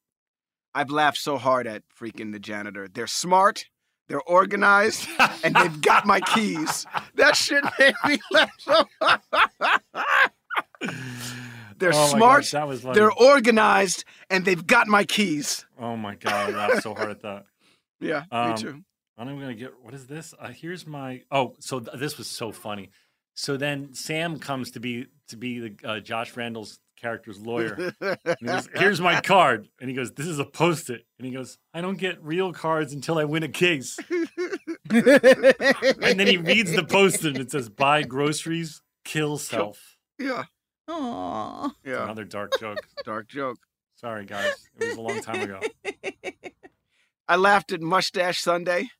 I've laughed so hard at freaking the janitor. They're smart, they're organized, and they've got my keys. That shit made me (laughs) laugh so hard. They're Oh smart, that was they're organized, and they've got my keys. Oh my god, I laughed so hard at that. (laughs) Yeah, Um, me too. I'm gonna get what is this? Uh, here's my oh, so th- this was so funny. So then Sam comes to be to be the uh, Josh Randall's character's lawyer. And he goes, here's my card, and he goes, "This is a post-it," and he goes, "I don't get real cards until I win a case." (laughs) and then he reads the post-it, and it says, "Buy groceries, kill self." yeah, Aww. yeah. Another dark joke. Dark joke. Sorry, guys, it was a long time ago. I laughed at Mustache Sunday,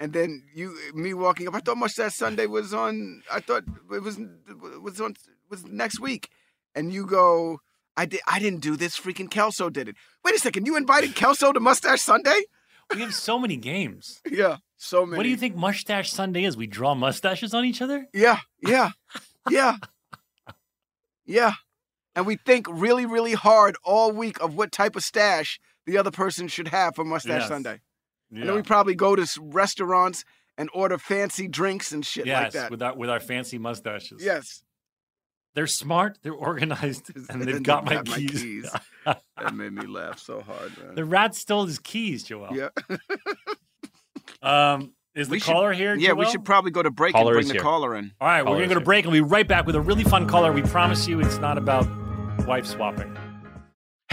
and then you, me walking up. I thought Mustache Sunday was on. I thought it was was on was next week, and you go. I did. I didn't do this. Freaking Kelso did it. Wait a second. You invited Kelso to Mustache Sunday? We have so many games. (laughs) Yeah, so many. What do you think Mustache Sunday is? We draw mustaches on each other? Yeah, yeah, (laughs) yeah, yeah. And we think really, really hard all week of what type of stash the other person should have for Mustache Yes. Sunday. Yeah. And then we probably go to restaurants and order fancy drinks and shit yes, like that. with our with our fancy mustaches. Yes. They're smart, they're organized, (laughs) and they've got, my, keys. (laughs) that made me laugh so hard, man. the rat stole his keys, Joel. Yeah. (laughs) Um, is the We should- caller here? Yeah, we should probably go to break Caller and bring the here. caller in. All right, we're gonna go to break and we'll be right back with a really fun caller. We promise you it's not about wife swapping.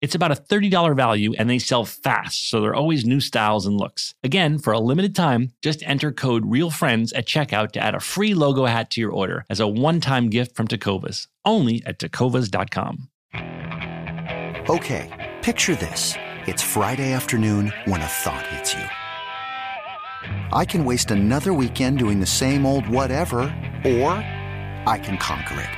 It's about a $30 value and they sell fast, so there are always new styles and looks. Again, for a limited time, just enter code REALFRIENDS at checkout to add a free logo hat to your order as a one time gift from Tecovas, only at tecovas.com. Okay, picture this. It's Friday afternoon when a thought hits you. I can waste another weekend doing the same old whatever, or I can conquer it.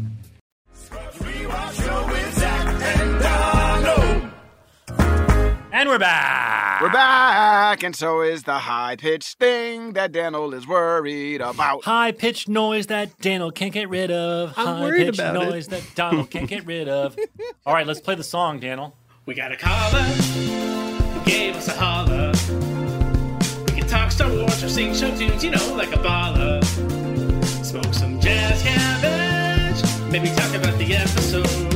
We're back. We're back, and so is the high pitched thing that Daniel is worried about. High pitched noise that Daniel can't get rid of. I'm High worried pitched about it. noise that Donald can't get rid of. (laughs) All right, let's play the song, Daniel. We got a caller who gave us a holler. We can talk Star Wars or sing show tunes, you know, like a baller. Smoke some jazz cabbage, maybe talk about the episode.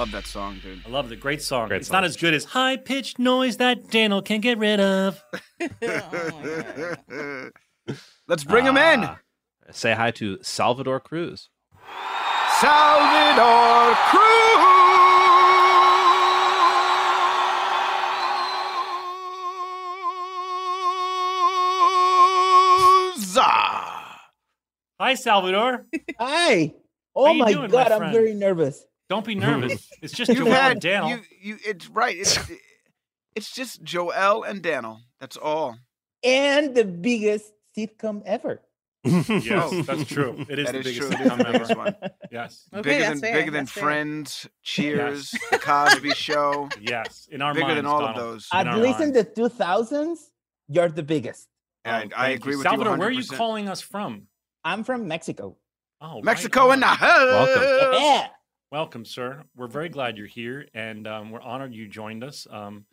Love that song, dude. I love the great song. Great it's song. not as good as high pitched noise that Daniel can get rid of. (laughs) Let's bring him in. Ah. Say hi to Salvador Cruz. Salvador Cruz. Hi, Salvador. Hi. Oh my doing, my god, I'm very nervous. Don't be (laughs) nervous. It's just You've Joel had and Daniel. you, you. It's right. It's (laughs) it's just Joel and Daniel. That's all. And the biggest sitcom ever. (laughs) yes, oh. that's true. It is That the is biggest true. Sitcom ever. one. Yes. Okay, bigger that's than fair, bigger than fair. Friends, Cheers, The Cosby Show. Yes. In our Bigger minds, than all Donald. of those. At our least in the 2000s, you're the biggest. Oh, I, I Oh, Thank agree you. with Salvador, you. where are you calling us from? I'm from Mexico. Oh, right Mexico in the on. house. Yeah. Welcome, sir. We're very glad you're here, and um, we're honored you joined us. Um,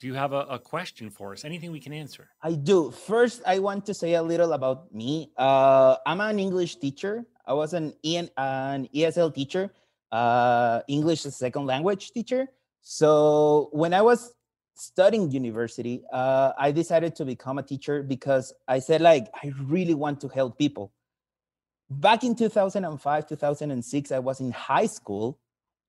do you have a, a question for us? Anything we can answer? I do. First, I want to say a little about me. Uh, I'm an English teacher. I was an, EN, an ESL teacher, uh, English as second language teacher. So when I was studying university, uh, I decided to become a teacher because I said, like, I really want to help people. Back in 2005, 2006, I was in high school,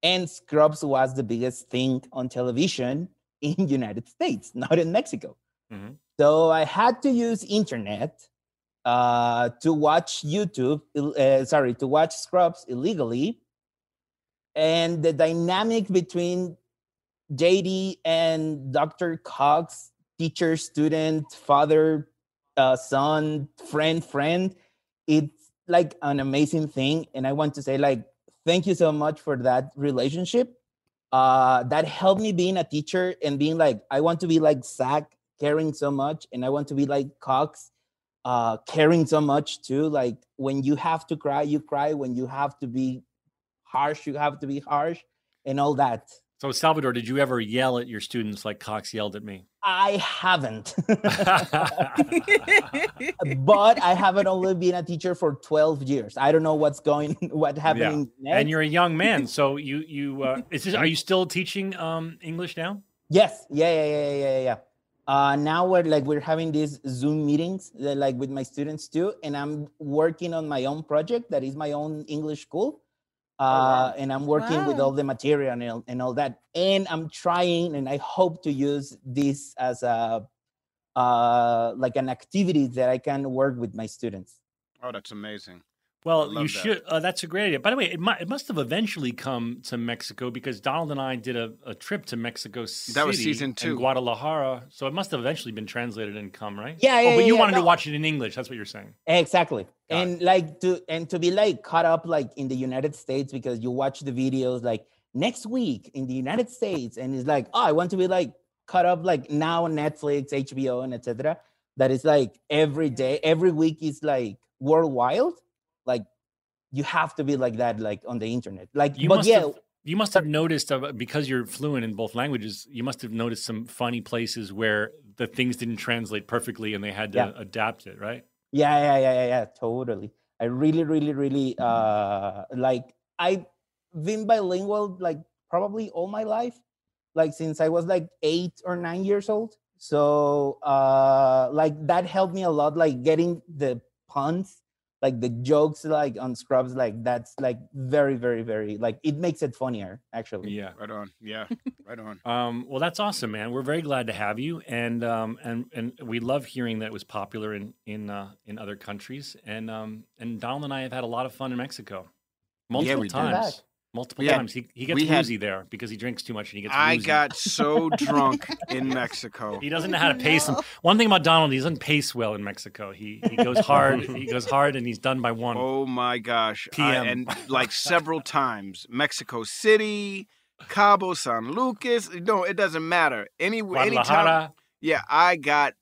and Scrubs was the biggest thing on television in United States, not in Mexico. Mhm. So I had to use internet uh, to watch YouTube, uh, sorry, to watch Scrubs illegally. And the dynamic between JD and Dr. Cox, teacher, student, father, uh, son, friend, friend, it's like an amazing thing. And I want to say, like, thank you so much for that relationship. Uh, that helped me being a teacher and being like, I want to be like Zach, caring so much, and I want to be like Cox, uh, caring so much too. Like when you have to cry, you cry. When you have to be harsh, you have to be harsh, and all that. So, Salvador, did you ever yell at your students like Cox yelled at me? I haven't, (laughs) but I haven't only been a teacher for 12 years. I don't know what's going, what happening next. And you're a young (laughs) man, so you you uh, is this, are you still teaching um, English now? Yes, yeah, yeah, yeah, yeah, yeah, yeah. Uh, now we're like we're having these Zoom meetings, uh, like with my students too, and I'm working on my own project that is my own English school. Uh, and I'm working with all the material and, all- and all that. And I'm trying, and I hope to use this as a uh, like an activity that I can work with my students. Oh, that's amazing. Well, love you that. should. Uh, that's a great idea. By the way, it, mu- it must have eventually come to Mexico because Donald and I did a, a trip to Mexico City. That was season and two. Guadalajara. So it must have eventually been translated and come, right? Yeah, Oh, yeah, but you yeah, wanted to watch it in English. That's what you're saying. Exactly. Got and like to and to be like caught up like in the United States because you watch the videos like next week in the United States and it's like, oh, I want to be like caught up like now on Netflix, HBO, and etc. That is like every day, every week is like worldwide. Like you have to be like that, like on the internet. Like, You but must yeah, have. You must have noticed uh, because you're fluent in both languages. You must have noticed some funny places where the things didn't translate perfectly and they had to Yeah. adapt it, right? Yeah, yeah, yeah, yeah, yeah, totally. I really, really, really uh like I've been bilingual like probably all my life, like since I was like eight or nine years old. So uh like that helped me a lot, like getting the puns, like the jokes like on Scrubs, like that's like very, very, very like it makes it funnier actually. Yeah. Right on. Yeah. Right on. (laughs) Um, well, that's awesome, man. We're very glad to have you, and um, and and we love hearing that it was popular in in uh, in other countries. And um, and Donald and I have had a lot of fun in Mexico, multiple we did. times. Back. Multiple Yeah, times. He he gets we had- woozy there because he drinks too much and he gets. I woozy. got so (laughs) drunk in Mexico. He doesn't know how to pace him. One thing about Donald, he doesn't pace well in Mexico. He he goes (laughs) hard. he goes hard, and he's done by one. Oh my gosh. I- PM. and (laughs) like several times. Mexico City, Cabo San Lucas. No, it doesn't matter. Any anytime. Guadalajara. Yeah, I got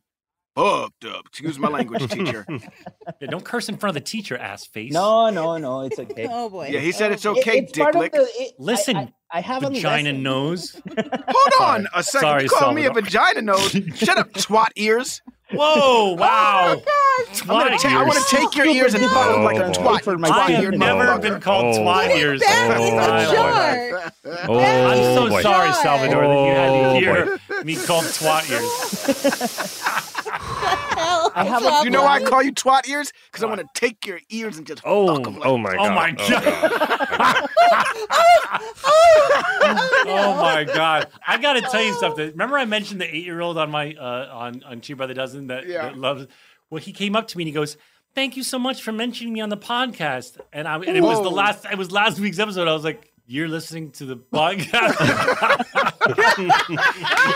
fucked up. Excuse my language, (laughs) teacher. Yeah, don't curse in front of the teacher, ass face. No, no, no, it's okay. (laughs) Oh boy. Yeah, he said it's oh. It- okay, it's part of Dicklick. the- it- I- Listen, I, I have a vagina lesson. nose. Hold on a second. Sorry, you call me a Salvador. vagina nose? Shut up, (laughs) twat ears. Whoa! (laughs) Oh wow! I'm gonna ta- I want to take your ears and fuck them like a Oh, twat. for my I have never Oh, been called oh. twat ears. back in oh in the my life. jar. Oh, I'm so boy. sorry, Salvador, that you had Oh, to hear me called twat ears. I have a- You know why I call you twat ears? Because I want to take your ears and just Oh, fuck them like oh, oh my god. Oh my god! (laughs) oh my (laughs) god! I got to tell you something. Remember, I mentioned the eight-year-old on my uh, on on Cheap by the Dozen that, Yeah. that loves. Well, he came up to me and he goes, "Thank you so much for mentioning me on the podcast." And I and it was the last. It was last week's episode. I was like. You're listening to the podcast,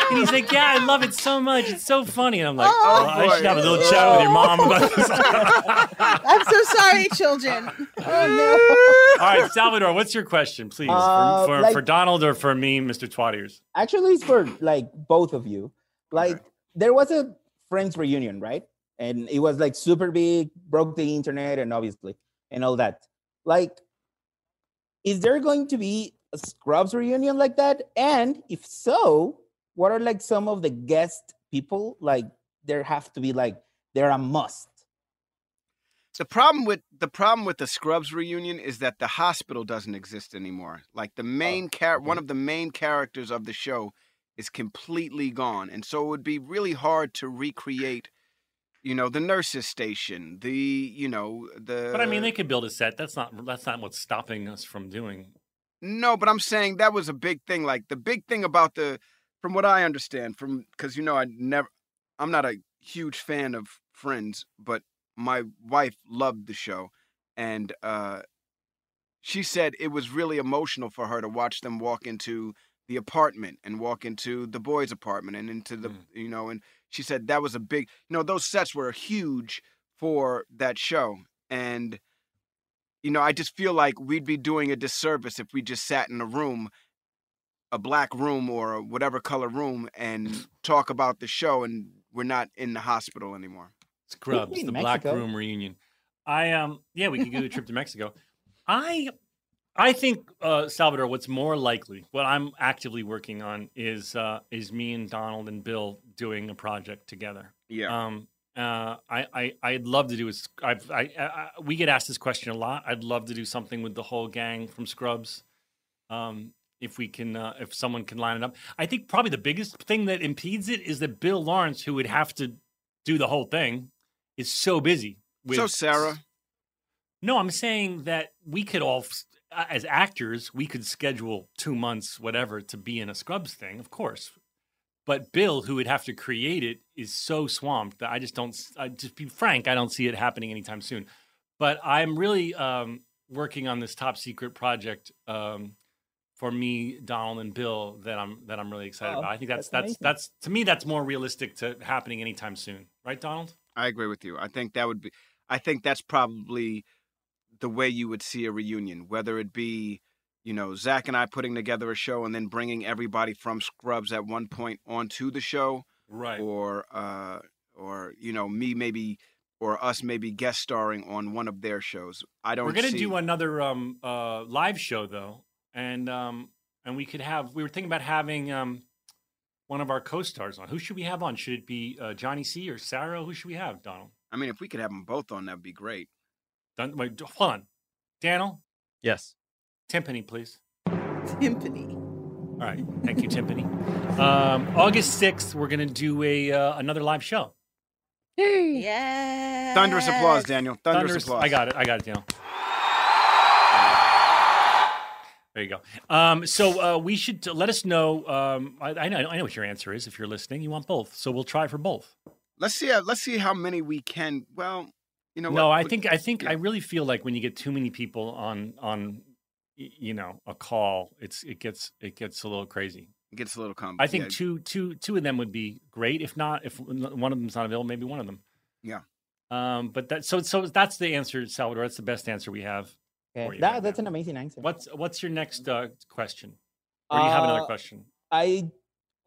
and he's like, "Yeah, I love it so much. It's so funny." And I'm like, Oh, "Oh, I should have a little chat with your mom about this." (laughs) I'm so sorry, children. Oh (laughs) All right, Salvador, what's your question, please, for, Uh, for, like- for Donald or for me, Mr. Twatiers? Actually, it's for like both of you. Like there was a Friends reunion, right? And it was like super big, broke the internet, and obviously, and all that. Like, is there going to be a Scrubs reunion like that? And if so, what are like some of the guest people? Like, there have to be like they're a must. The problem with the problem with the Scrubs reunion is that the hospital doesn't exist anymore. Like the oh, main char- one of the main characters of the show is completely gone, and so it would be really hard to recreate. You know the nurses station, the you know the. But I mean, they could build a set. That's not that's not what's stopping us from doing. No, but I'm saying that was a big thing. Like the big thing about the, from what I understand, from because you know I never, I'm not a huge fan of Friends, but my wife loved the show, and uh, she said it was really emotional for her to watch them walk into the apartment and walk into the boys' apartment and into the you know, and she said that was a big, you know, those sets were huge for that show, and you know, I just feel like we'd be doing a disservice if we just sat in a room, a black room or a whatever color room, and (laughs) talk about the show, and we're not in the hospital anymore. Scrubs, in the Black Room reunion. I um yeah, we could do a trip to (laughs) Mexico. I I think uh, Salvador, what's more likely, what I'm actively working on is uh, is me and Donald and Bill doing a project together. Yeah. Um, uh, I, I I'd love to do is I've, I, I we get asked this question a lot. I'd love to do something with the whole gang from Scrubs. Um, if we can, uh, if someone can line it up, I think probably the biggest thing that impedes it is that Bill Lawrence, who would have to do the whole thing, is so busy. With so Sarah, no, I'm saying that we could all, as actors, we could schedule two months, whatever, to be in a Scrubs thing, of course. But Bill, who would have to create it, is so swamped that I just don't. I just be frank, I don't see it happening anytime soon. But I'm really um, working on this top secret project um, for me, Donald, and Bill that I'm that I'm really excited Oh, about. I think that's that's that's that's to me that's more realistic to happening anytime soon, right, Donald? I agree with you. I think that would be. I think that's probably the way you would see a reunion, whether it be, you know, Zach and I putting together a show and then bringing everybody from Scrubs at one point onto the show, Right. or uh, or you know, me maybe or us maybe guest starring on one of their shows. I don't. We're gonna see- do another um, uh, live show though, and um, and we could have. We were thinking about having um, one of our co-stars on. Who should we have on? Should it be uh, Johnny C or Sarah? Who should we have, Donald? I mean, if we could have them both on, that'd be great. Don, wait, hold on, Daniel. Yes. Timpani, please. Timpani. All right, thank you, Timpani. Um, August sixth, we're gonna do a uh, another live show. Yeah. Thunderous applause, Daniel. Thunderous, Thunderous- applause. I got it. I got it, Daniel. There you go. Um, so uh, we should let us know. Um, I, I know I know what your answer is. If you're listening, you want both. So we'll try for both. Let's see. uh, Let's see how many we can. Well, you know. no, what, I think I think I really feel like when you get too many people on on y- you know a call, it's it gets it gets a little crazy. it gets a little complicated. I think two two two of them would be great. If not, if one of them's not available, maybe one of them. Yeah. Um, but that so so that's the answer, Salvador. That's the best answer we have. Okay, for you that, right that's now. an amazing answer. What's what's your next uh, question? Or do you have another Uh, question? I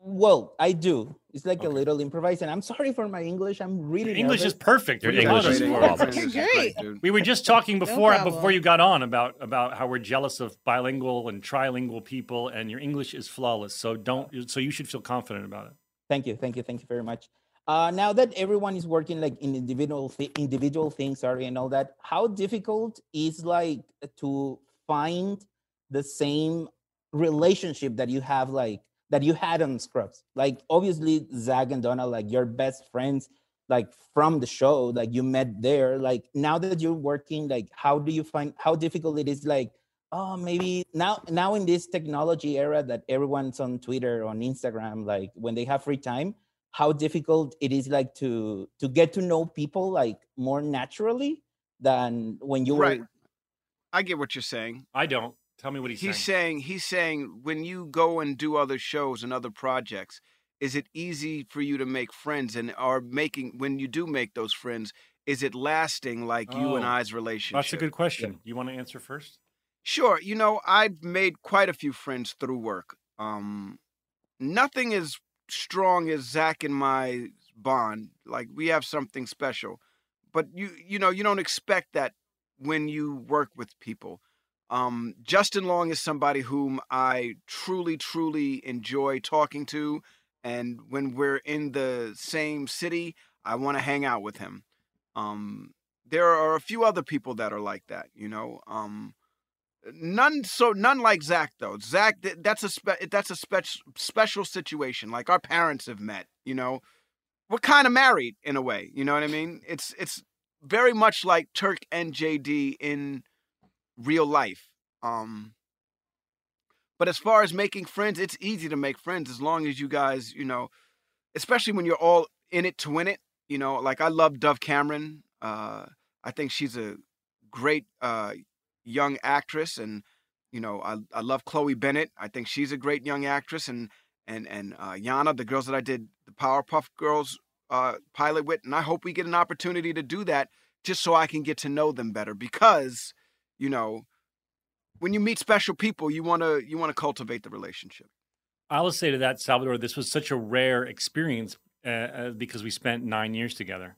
well, I do. It's like a little improvised. And I'm sorry for my English. I'm really Your English nervous. is perfect. Your What do you English is us flawless. Great. We were just talking before problem. before you got on about about how we're jealous of bilingual and trilingual people, and your English is flawless. So don't. So you should feel confident about it. Thank you, thank you, thank you very much. Uh, now that everyone is working like in individual th- individual things, sorry, and all that, how difficult is like to find the same relationship that you have like that you had on Scrubs? Like obviously Zach and Donna, like your best friends, like from the show, like you met there. Like now that you're working, like how do you find how difficult it is like oh maybe now now in this technology era that everyone's on twitter on instagram like when they have free time how difficult it is like to to get to know people like more naturally than when you were I get what you're saying. I don't. Tell me what he's, He's saying. saying he's saying when you go and do other shows and other projects, is it easy for you to make friends and are making when you do make those friends, is it lasting like you and Oh, I's relationship? That's a good question. You want to answer first? Sure. You know, I've made quite a few friends through work. Um, nothing as strong as Zach and my bond. Like we have something special, but you, you know, you don't expect that when you work with people. Um, Justin Long is somebody whom I truly, truly enjoy talking to, and when we're in the same city, I want to hang out with him. Um, there are a few other people that are like that, you know. Um, none so none like Zach though. Zach, that's a spe- that's a spec- special situation. Like our parents have met, you know. We're kind of married in a way, you know what I mean? It's it's very much like Turk and JD in real life. Um, but as far as making friends, it's easy to make friends as long as you guys, you know, especially when you're all in it to win it. You know, like I love Dove Cameron. Uh, I think she's a great uh, young actress, and you know, I I love Chloe Bennet. I think she's a great young actress, and and and uh, Yana, the girls that I did the Powerpuff Girls uh, pilot with, and I hope we get an opportunity to do that just so I can get to know them better because, you know, when you meet special people, you want to you want to cultivate the relationship. I will say to that, Salvador, this was such a rare experience uh, uh, because we spent nine years together,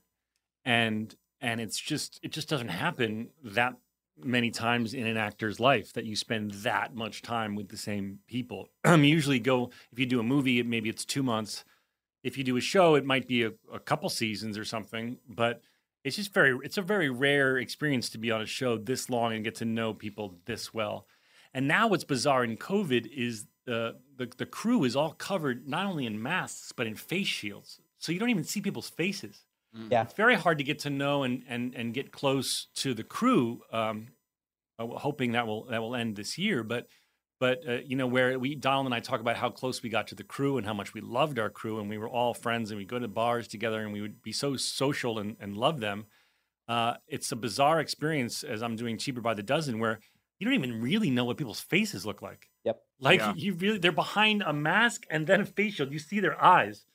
and and it's just it just doesn't happen that many times in an actor's life that you spend that much time with the same people. (clears throat) Usually go if you do a movie, it, maybe it's two months. If you do a show, it might be a, a couple seasons or something. But it's just very it's a very rare experience to be on a show this long and get to know people this well. And now what's bizarre in COVID is the, the the crew is all covered not only in masks but in face shields, so you don't even see people's faces. Yeah. It's very hard to get to know and and and get close to the crew. Um, uh, hoping that will that will end this year, but but uh, you know where we Donald and I talk about how close we got to the crew and how much we loved our crew and we were all friends and we'd go to bars together and we would be so social and, and love them. Uh, it's a bizarre experience as I'm doing cheaper by the dozen where you don't even really know what people's faces look like. Yep. Like Yeah. you really they're behind a mask and then a face shield. You see their eyes.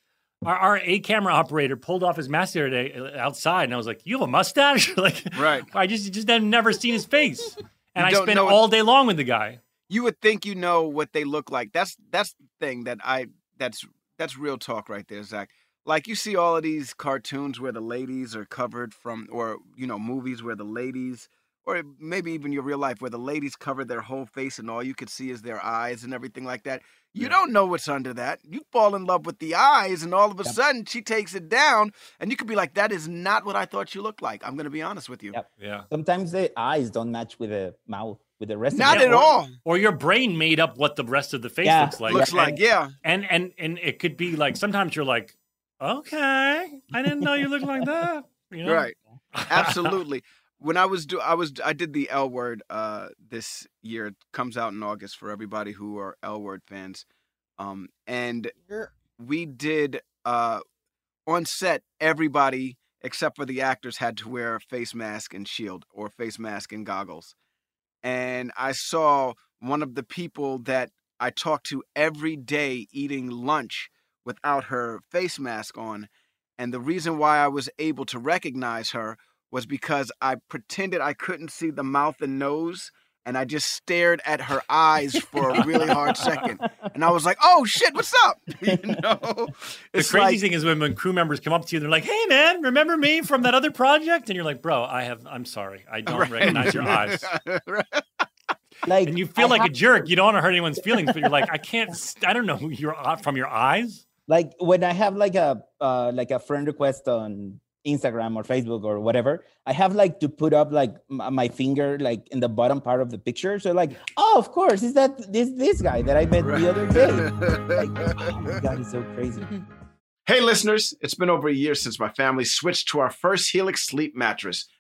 Our, our A camera operator pulled off his mask the other day uh, outside, and I was like, "You have a mustache?" (laughs) like, Right. I just just had never seen his face, (laughs) and I spent all day long with the guy. You would think you know what they look like. That's that's the thing that I that's that's real talk right there, Zach. Like you see all of these cartoons where the ladies are covered from, or you know, movies where the ladies, or maybe even your real life where the ladies cover their whole face and all you could see is their eyes and everything like that. You don't know what's under that. You fall in love with the eyes, and all of a sudden she takes it down, and you could be like, "That is not what I thought you looked like." I'm gonna be honest with you. Yep. Yeah. Sometimes the eyes don't match with the mouth, with the rest Not of the at or, all. Or your brain made up what the rest of the face Yeah, looks like. Looks And- like, yeah. And and and it could be like sometimes you're like, okay, I didn't know you looked like that. You know? Right. Absolutely. when I was do I was I did the L word uh this year. It comes out in August for everybody who are L word fans. Um and we did uh on set everybody except for the actors had to wear a face mask and shield or face mask and goggles. And I saw one of the people that I talk to every day eating lunch without her face mask on. And the reason why I was able to recognize her was because I pretended I couldn't see the mouth and nose and I just stared at her eyes for a really hard second. (laughs) And I was like, oh shit, what's up? (laughs) You know? The crazy like- thing is when, when crew members come up to you, they're like, "Hey, man, remember me from that other project?" And you're like, "Bro, I have. I'm sorry, I don't recognize your eyes." (laughs) Like, and you feel I like a have- jerk. You don't want to hurt anyone's feelings, but you're like, "I can't. I don't know who you're uh, from your eyes." like when I have like a uh, like a friend request on Instagram or Facebook or whatever, I have like to put up like uh, my finger like in the bottom part of the picture. So like, oh, of course, is that this this guy that I met the other day? Like, oh my god, it's so crazy. (laughs) Hey, listeners, it's been over a year since my family switched to our first Helix sleep mattress.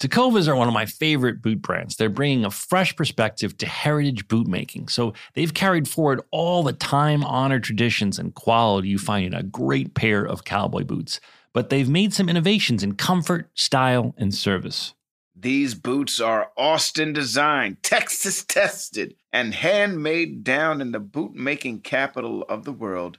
Tecovas are one of my favorite boot brands. They're bringing a fresh perspective to heritage boot making. So they've carried forward all the time honored traditions and quality you find in a great pair of cowboy boots. But they've made some innovations in comfort, style, and service. These boots are Austin designed, Texas tested, and handmade down in the boot making capital of the world,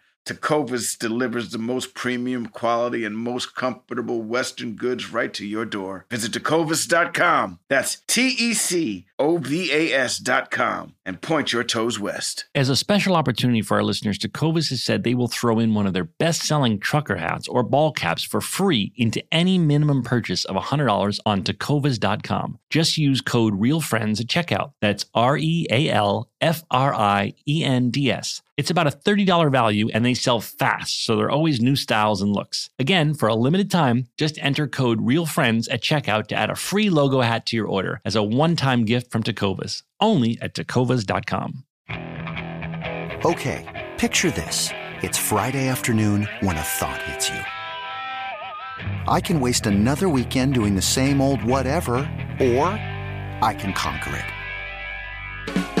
Tecovas delivers the most premium quality and most comfortable Western goods right to your door. Visit tecovas.com. That's T E C O V A S.com and point your toes west. As a special opportunity for our listeners, Tecovas has said they will throw in one of their best selling trucker hats or ball caps for free into any minimum purchase of $100 on tecovas.com. Just use code REALFRIENDS at checkout. That's R E A L F R I E N D S. It's about a $30 value and they sell fast, so there are always new styles and looks. Again, for a limited time, just enter code REALFRIENDS at checkout to add a free logo hat to your order as a one time gift from Tecovas, only at tecovas.com. Okay, picture this. It's Friday afternoon when a thought hits you. I can waste another weekend doing the same old whatever, or I can conquer it.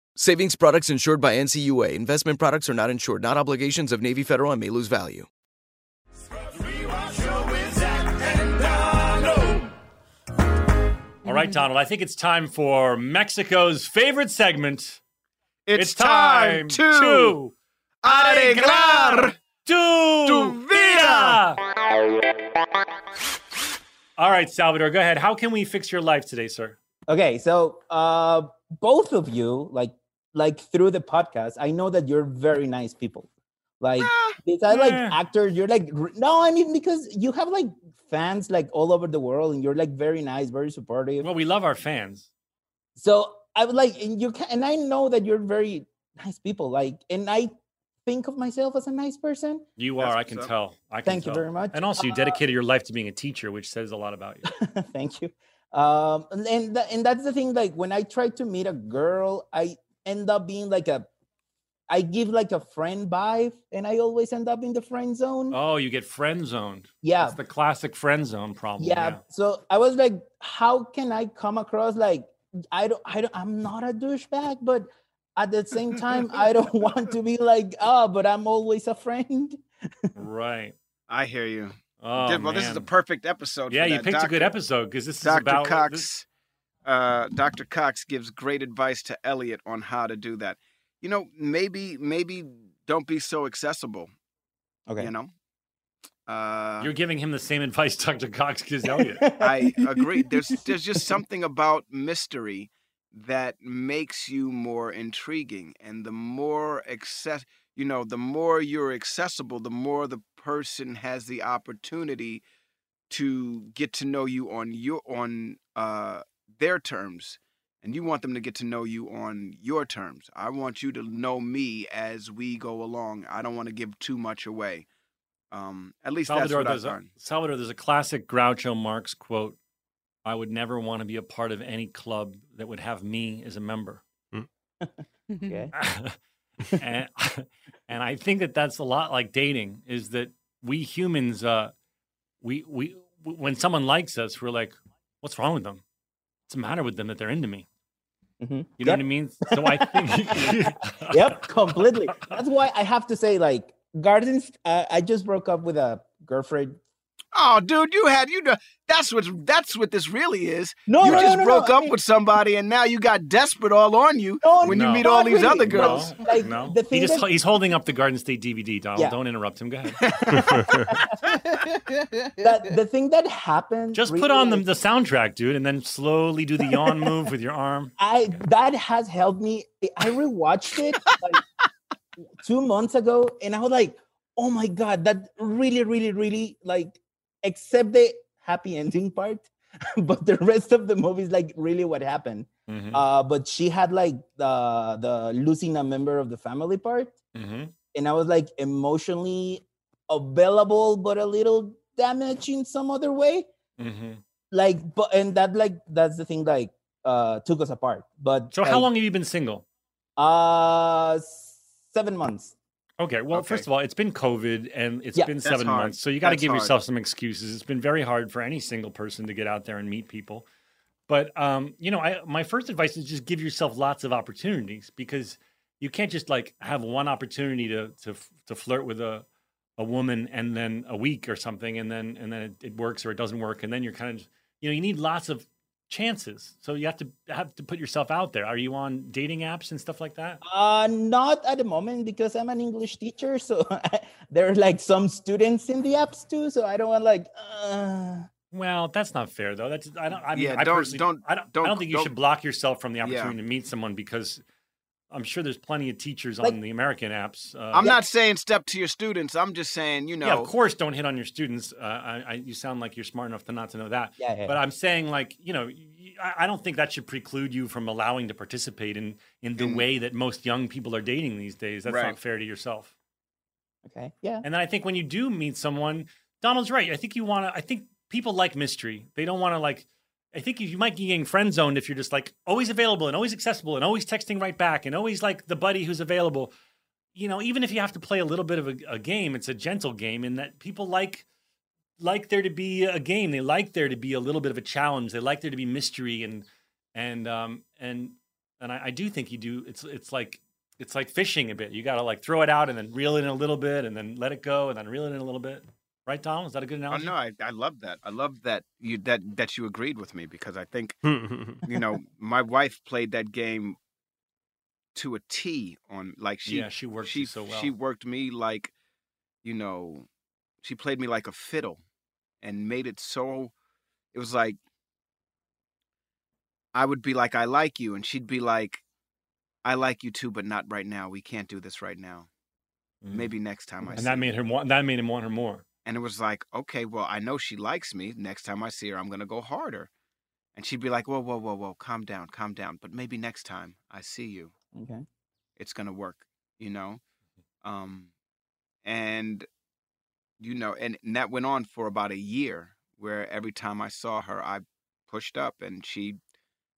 Savings products insured by NCUA. Investment products are not insured, not obligations of Navy Federal and may lose value. All right, Donald, I think it's time for Mexico's favorite segment. It's time to arreglar tu vida. All right, Salvador, go ahead. How can we fix your life today, sir? Okay, so uh, both of you, like like through the podcast, I know that you're very nice people. Like besides like eh. actors, you're like no, I mean because you have like fans like all over the world, and you're like very nice, very supportive. Well, we love our fans. So I would like, and you can, and I know that you're very nice people. Like, and I think of myself as a nice person. You are, I can tell. I can Thank you very much. And also, you Uh, dedicated your life to being a teacher, which says a lot about you. (laughs) Thank you. Um, and and, tha- and that's the thing. Like when I try to meet a girl, I end up being like a, I give like a friend vibe, and I always end up in the friend zone. Oh, you get friend zoned. Yeah. It's the classic friend zone problem. yeah. So I was like, how can I come across like I don't, I don't, I'm not a douchebag, but at the same time, I (laughs) don't want to be like, oh, but I'm always a friend. Right. I hear you. Oh, Did- well, this is a perfect episode. Yeah, for you that. picked a good episode because this is Dr. about Cox. this- uh, Dr. Cox gives great advice to Elliot on how to do that. You know, maybe maybe don't be so accessible. Okay. You know. Uh, You're giving him the same advice (laughs) Dr. Cox gives Elliot. (laughs) I agree. (laughs) There's there's just something about mystery that makes you more intriguing, and the more access, you know, the more you're accessible, the more the person has the opportunity to get to know you on your on uh, their terms, and you want them to get to know you on your terms. I want you to know me as we go along. I don't want to give too much away. Um, at least Salvador, that's there's what I've a. Salvador, there's a classic Groucho Marx quote. I would never want to be a part of any club that would have me as a member. (laughs) Okay. (laughs) and, (laughs) and I think that that's a lot like dating is that we humans, uh, we, we, when someone likes us, we're like, what's wrong with them? What's the matter with them that they're into me? Mhm. You know Yep. what I mean? So I think, (laughs) (laughs) yep, completely. That's why I have to say, like, Gardens. Uh, I just broke up with a girlfriend. Oh, dude, you had you know that's what that's what this really is. No, you no, no, just no, no, broke I up mean- with somebody, and now you got desperate all on you when you meet all these really, other but, girls. like, no, the he thing just, that- he's holding up the Garden State DVD, Donald. Yeah. Don't interrupt him. Go ahead. (laughs) that the thing that happened. Just put really, on the, the soundtrack, dude, and then slowly do the yawn (laughs) move with your arm. I that has helped me. I rewatched it like two months ago, and I was like, "Oh my god, that really, really, really like." Except the happy ending part, (laughs) but the rest of the movie is like really what happened. Mhm. Uh, but she had like the the losing a member of the family part, Mhm. and I was like emotionally available, but a little damaged in some other way. Mhm. Like, but and that like that's the thing like uh took us apart. But So, how long have you been single? Uh, seven months. Okay, well, first of all, it's been COVID and it's Yeah. been seven months. So, you got to give hard. yourself some excuses. It's been very hard for any single person to get out there and meet people. But, um, you know, I, my first advice is just give yourself lots of opportunities because you can't just like have one opportunity to, to, to flirt with a, a woman and then a week or something and then and then it, it works or it doesn't work and then you're kind of you know you need lots of chances so you have to have to put yourself out there are you on dating apps and stuff like that Uh, not at the moment because I'm an English teacher, so (laughs) there are like some students in the apps too. So I don't want like. Uh... well that's not fair though that's i don't i mean Yeah, I don't- don't- I don't, I don't- don't think you don't- should block yourself from the Yeah. opportunity to meet someone because i'm sure there's plenty of teachers Like- on the american apps uh, I'm not saying step to your students. I'm just saying, you know. yeah, of course, don't hit on your students. Uh, I, I, you sound like you're smart enough to not to know that. Yeah, yeah. But I'm saying, like, you know, I don't think that should preclude you from allowing to participate in in the In- way that most young people are dating these days. That's Right. not fair to yourself. Okay. Yeah. And then I think when you do meet someone, Donald's right. I think you want to. I think people like mystery. They don't want to like. I think you might be getting friend zoned if you're just like always available and always accessible and always texting right back and always like the buddy who's available. You know, even if you have to play a little bit of a, a game, it's a gentle game in that people like like there to be a game. They like there to be a little bit of a challenge. They like there to be mystery and and um and and I, I do think you do. It's it's like it's like fishing a bit. You got to like throw it out and then reel it in a little bit and then let it go and then reel it in a little bit. Right, Donald? Is that a good Oh, analogy? no, I, I love that. I love that you that that you agreed with me because I think you know (laughs) my wife played that game to a T on like she Yeah, she worked she so she worked me like you know she played me like a fiddle and made it so it was like I would be like I like you and she'd be like I like you too but not right now we can't do this right now maybe next time I Mm. and see that made her want that made him want her more. And it was like, okay, well, I know she likes me. Next time I see her, I'm going to go harder. And she'd be like, whoa, whoa, whoa, whoa, calm down, calm down. But maybe next time I see you, Okay. it's going to work, you know? Um, and, you know, and, and that went on for about a year where every time I saw her, I pushed up and she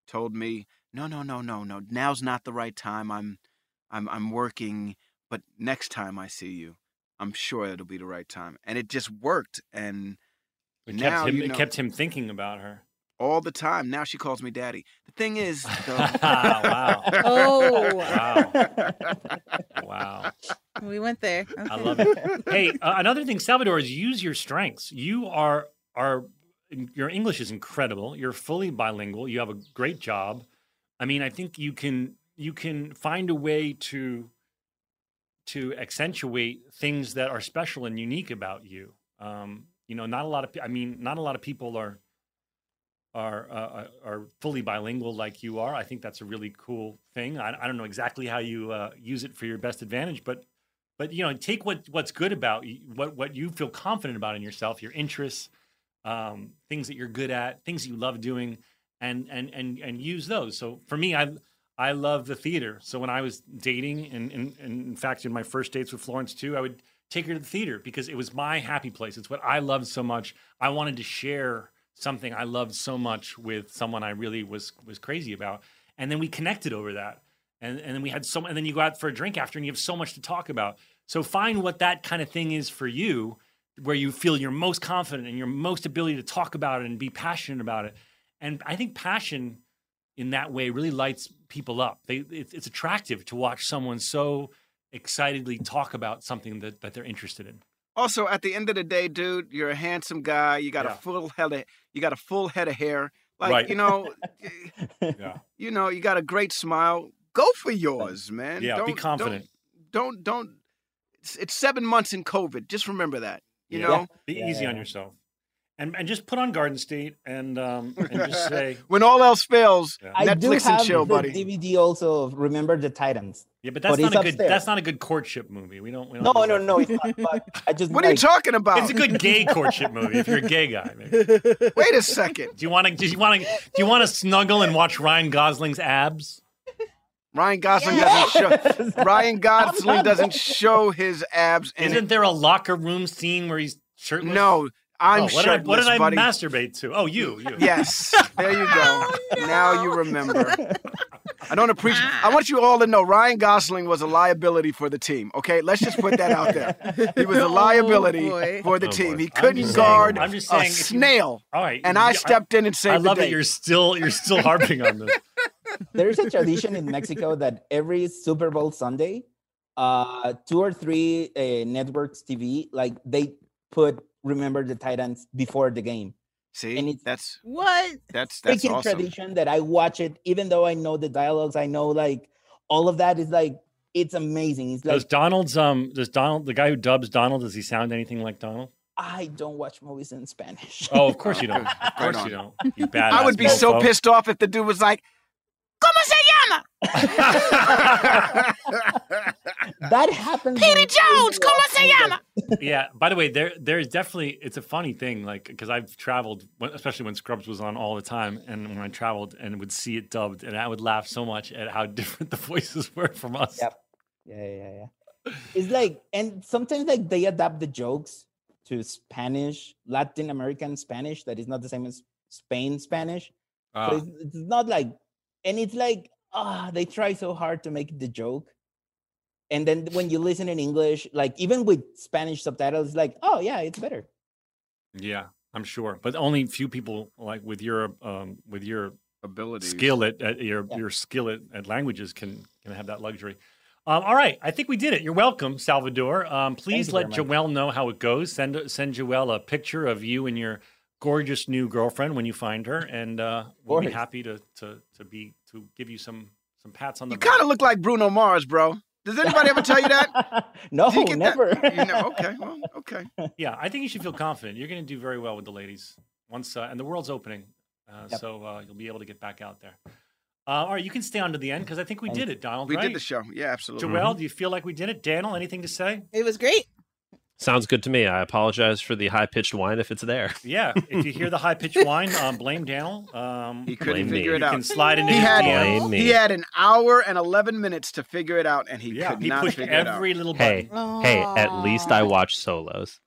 told me, no, no, no, no, no, now's not the right time. I'm, I'm, I'm working, but next time I see you, I'm sure it'll be the right time. And it just worked. And It now, kept him, you it kept him thinking about her. all the time. Now she calls me daddy. The thing is, (laughs) though, wow. (laughs) Oh. Wow. Wow. We went there. I love it. (laughs) Hey, uh, another thing, Salvador, is use your strengths. You are are your English is incredible. You're fully bilingual. You have a great job. I mean, I think you can you can find a way to to accentuate things that are special and unique about you. Um, you know, not a lot of I mean, not a lot of people are are uh, are fully bilingual like you are. I think that's a really cool thing. I, I don't know exactly how you uh, use it for your best advantage, but but you know, take what what's good about you, what what you feel confident about in yourself, your interests, um, things that you're good at, things that you love doing, and and and and use those. So for me, I I love the theater. So when I was dating, and, and, and in fact, in my first dates with Florence too, I would take her to the theater because it was my happy place. It's what I loved so much. I wanted to share something I loved so much with someone I really was was crazy about, and then we connected over that. And, and then we had so and then you go out for a drink after and you have so much to talk about. So find what that kind of thing is for you, where you feel you're most confident and your most ability to talk about it and be passionate about it. And I think passion in that way really lights people up. They, it's, it's attractive to watch someone so excitedly talk about something that, that they're interested in. also at the end of the day, dude, you're a handsome guy. You got Yeah. a full head of you got a full head of hair. Like Right. you know, (laughs) Yeah. you know, you got a great smile. Go for yours, man. Yeah, be Don't- be confident. Don't don't. don't it's, it's seven months in COVID. Just remember that. You Yeah. know, Be easy on yourself. And, and just put on Garden State and um, and just (laughs) say when all else fails, I do Netflix have and chill, the buddy. DVD also of Remember the Titans. yeah, but that's it's not a good upstairs. that's not a good courtship movie. We don't. We don't No, no, no, it's not. But I just (laughs) What are you talking about? It's a good gay (laughs) courtship movie if you're a gay guy. Maybe. Wait a second. Do you want to? Do you want to? Do you want to snuggle and watch Ryan Gosling's abs? Ryan Gosling doesn't show. Ryan Gosling doesn't show his abs. Isn't it. there a locker room scene where he's shirtless? No, I'm Oh, what did I, what did I buddy. masturbate to? Oh, you, you. (laughs) Yes, there you go. (laughs) Now you remember. (laughs) I don't appreciate. I want you all to know Ryan Gosling was a liability for the team. Okay, let's just put that out there. He was a liability boy. for the Oh, team. boy. He couldn't just saying- guard I'm just a saying if you- snail. All right, and I stepped in and saved I love the that you're still you're still harping on this. There's a tradition in Mexico that every Super Bowl Sunday, uh, two or three uh, networks TV, like they put Remember the Titans before the game. See, and it's that's What? that's that's freaking awesome. tradition that I watch it, even though I know the dialogues, I know like all of that is like it's amazing. It's like Does Donald's um does Donald the guy who dubs Donald does he sound anything like Donald? I don't watch movies in Spanish. Oh, of course you (laughs) don't. Of course you don't. You badass. I would be so pissed off if the dude was like, "Cómo se llama?" (laughs) that happens. Petey Jones, ¿cómo se llama? yeah. By the way, there there's definitely it's a funny thing, like because I've traveled, especially when Scrubs was on all the time, and when I traveled and would see it dubbed, and I would laugh so much at how (laughs) different the voices were from us. Yep. Yeah, yeah, yeah. It's like, and sometimes like they adapt the jokes to Spanish, Latin American Spanish that is not the same as Spain Spanish. Ah. But it's, it's not like, and it's like, ah, they try so hard to make the joke. And then when you listen in English, like even with Spanish subtitles, it's like, oh yeah, it's better. Yeah, I'm sure, but only few people like with your um with your ability skill at, at your your skill at, at languages can can have that luxury. Um, all right, I think we did it. You're welcome, Salvador. Um, please you let very. Joelle know how it goes. Send send Joelle a picture of you and your gorgeous new girlfriend when you find her, and uh, we'll be happy to to to be to give you some Some pats on the You kind of look like Bruno Mars, bro. Does anybody ever tell you that? (laughs) no, you get that? never. You know, okay, well, okay. (laughs) Yeah, I think you should feel confident. You're going to do very well with the ladies once, uh, and the world's opening, uh, Yep. so uh, you'll be able to get back out there. Uh, all right, you can stay on to the end because I think we did it, Donald. We right? did the show. Yeah, absolutely. Joelle, do you feel like we did it? Daniel, anything to say? It was great. Sounds good to me. I apologize for the high pitched whine if it's there. (laughs) Yeah, if you hear the high pitched (laughs) whine, um, blame Daniel. Um, He couldn't figure me. it you out. can slide into he his had DMs. Blame me. he had an hour and eleven minutes to figure it out, and he Yeah, could he not pushed figure it out. every little button. Hey, hey, at least I watch solos.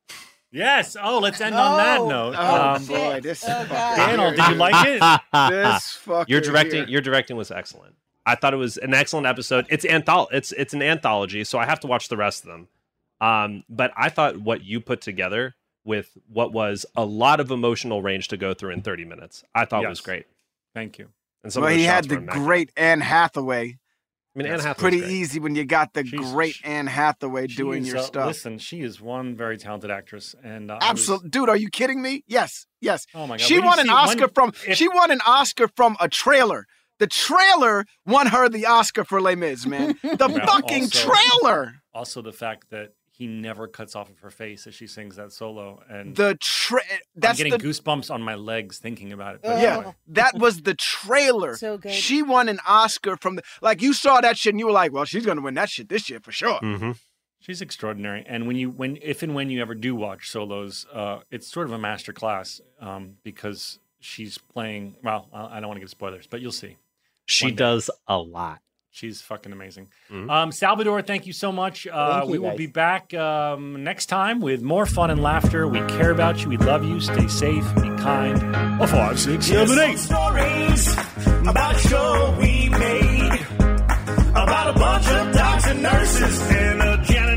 Yes. Oh, let's end on that Oh. note. Oh Um, boy, this Oh. Daniel, did you like it? (laughs) This fucker Your directing, here. your directing was excellent. I thought it was an excellent episode. It's anthol- it's it's an anthology, so I have to watch the rest of them. Um, but I thought what you put together with what was a lot of emotional range to go through in 30 minutes, I thought was great. Thank you. And some well, he had the great Anne Hathaway. I mean, Anne That's Hathaway's Pretty great. easy when you got the She's- great she- Anne Hathaway doing your uh, stuff. Listen, she is one very talented actress, and uh, I was- Absolutely, dude. Are you kidding me? Yes, yes. Oh my god! She Where won an see- Oscar when- from. if- She won an Oscar from a trailer. The trailer won her the Oscar for Les Mis, man. The (laughs) Well, fucking also- trailer. Also, the fact that he never cuts off of her face as she sings that solo, and The tra- I'm That's getting the goosebumps on my legs thinking about it. But yeah. anyway. That was the trailer. So good. She won an Oscar from the like. You saw that shit and you were like, well, she's gonna win that shit this year for sure. Mm-hmm. She's extraordinary, and when you when if and when you ever do watch solos, uh, it's sort of a master class um, because she's playing. Well, I I don't want to give spoilers, but you'll see. She does a lot. She's fucking amazing. Mhm. Um, Salvador, thank you so much. Uh, you, we will guys. be back um, next time with more fun and laughter. We care about you. We love you. Stay safe. Be kind. A five, six, seven, eight. Stories about a show we made. About a bunch of docs and nurses and a janitor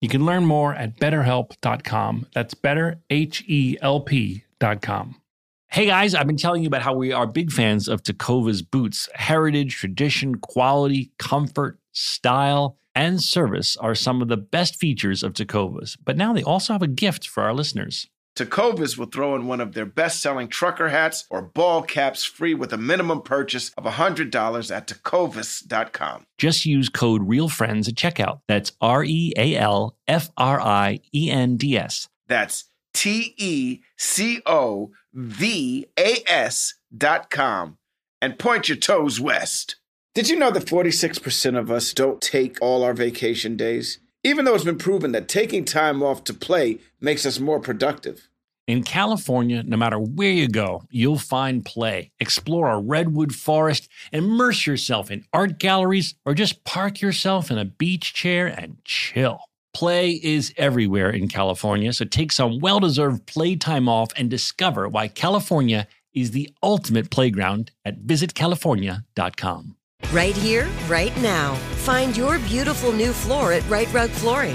You can learn more at betterhelp.com. That's better, H E L P.com. Hey guys, I've been telling you about how we are big fans of Tecovas boots. Heritage, tradition, quality, comfort, style, and service are some of the best features of Tecovas. But now they also have a gift for our listeners. Tecovas will throw in one of their best selling trucker hats or ball caps free with a minimum purchase of $100 at tecovas.com. Just use code REALFRIENDS at checkout. That's R E A L F R I E N D S. That's T E C O V A S dot com and point your toes west. Did you know that 46% of us don't take all our vacation days? Even though it's been proven that taking time off to play makes us more productive. In California, no matter where you go, you'll find play. Explore a redwood forest, immerse yourself in art galleries, or just park yourself in a beach chair and chill. Play is everywhere in California, so take some well deserved playtime off and discover why California is the ultimate playground at visitcalifornia.com. Right here, right now. Find your beautiful new floor at Right Rug Flooring.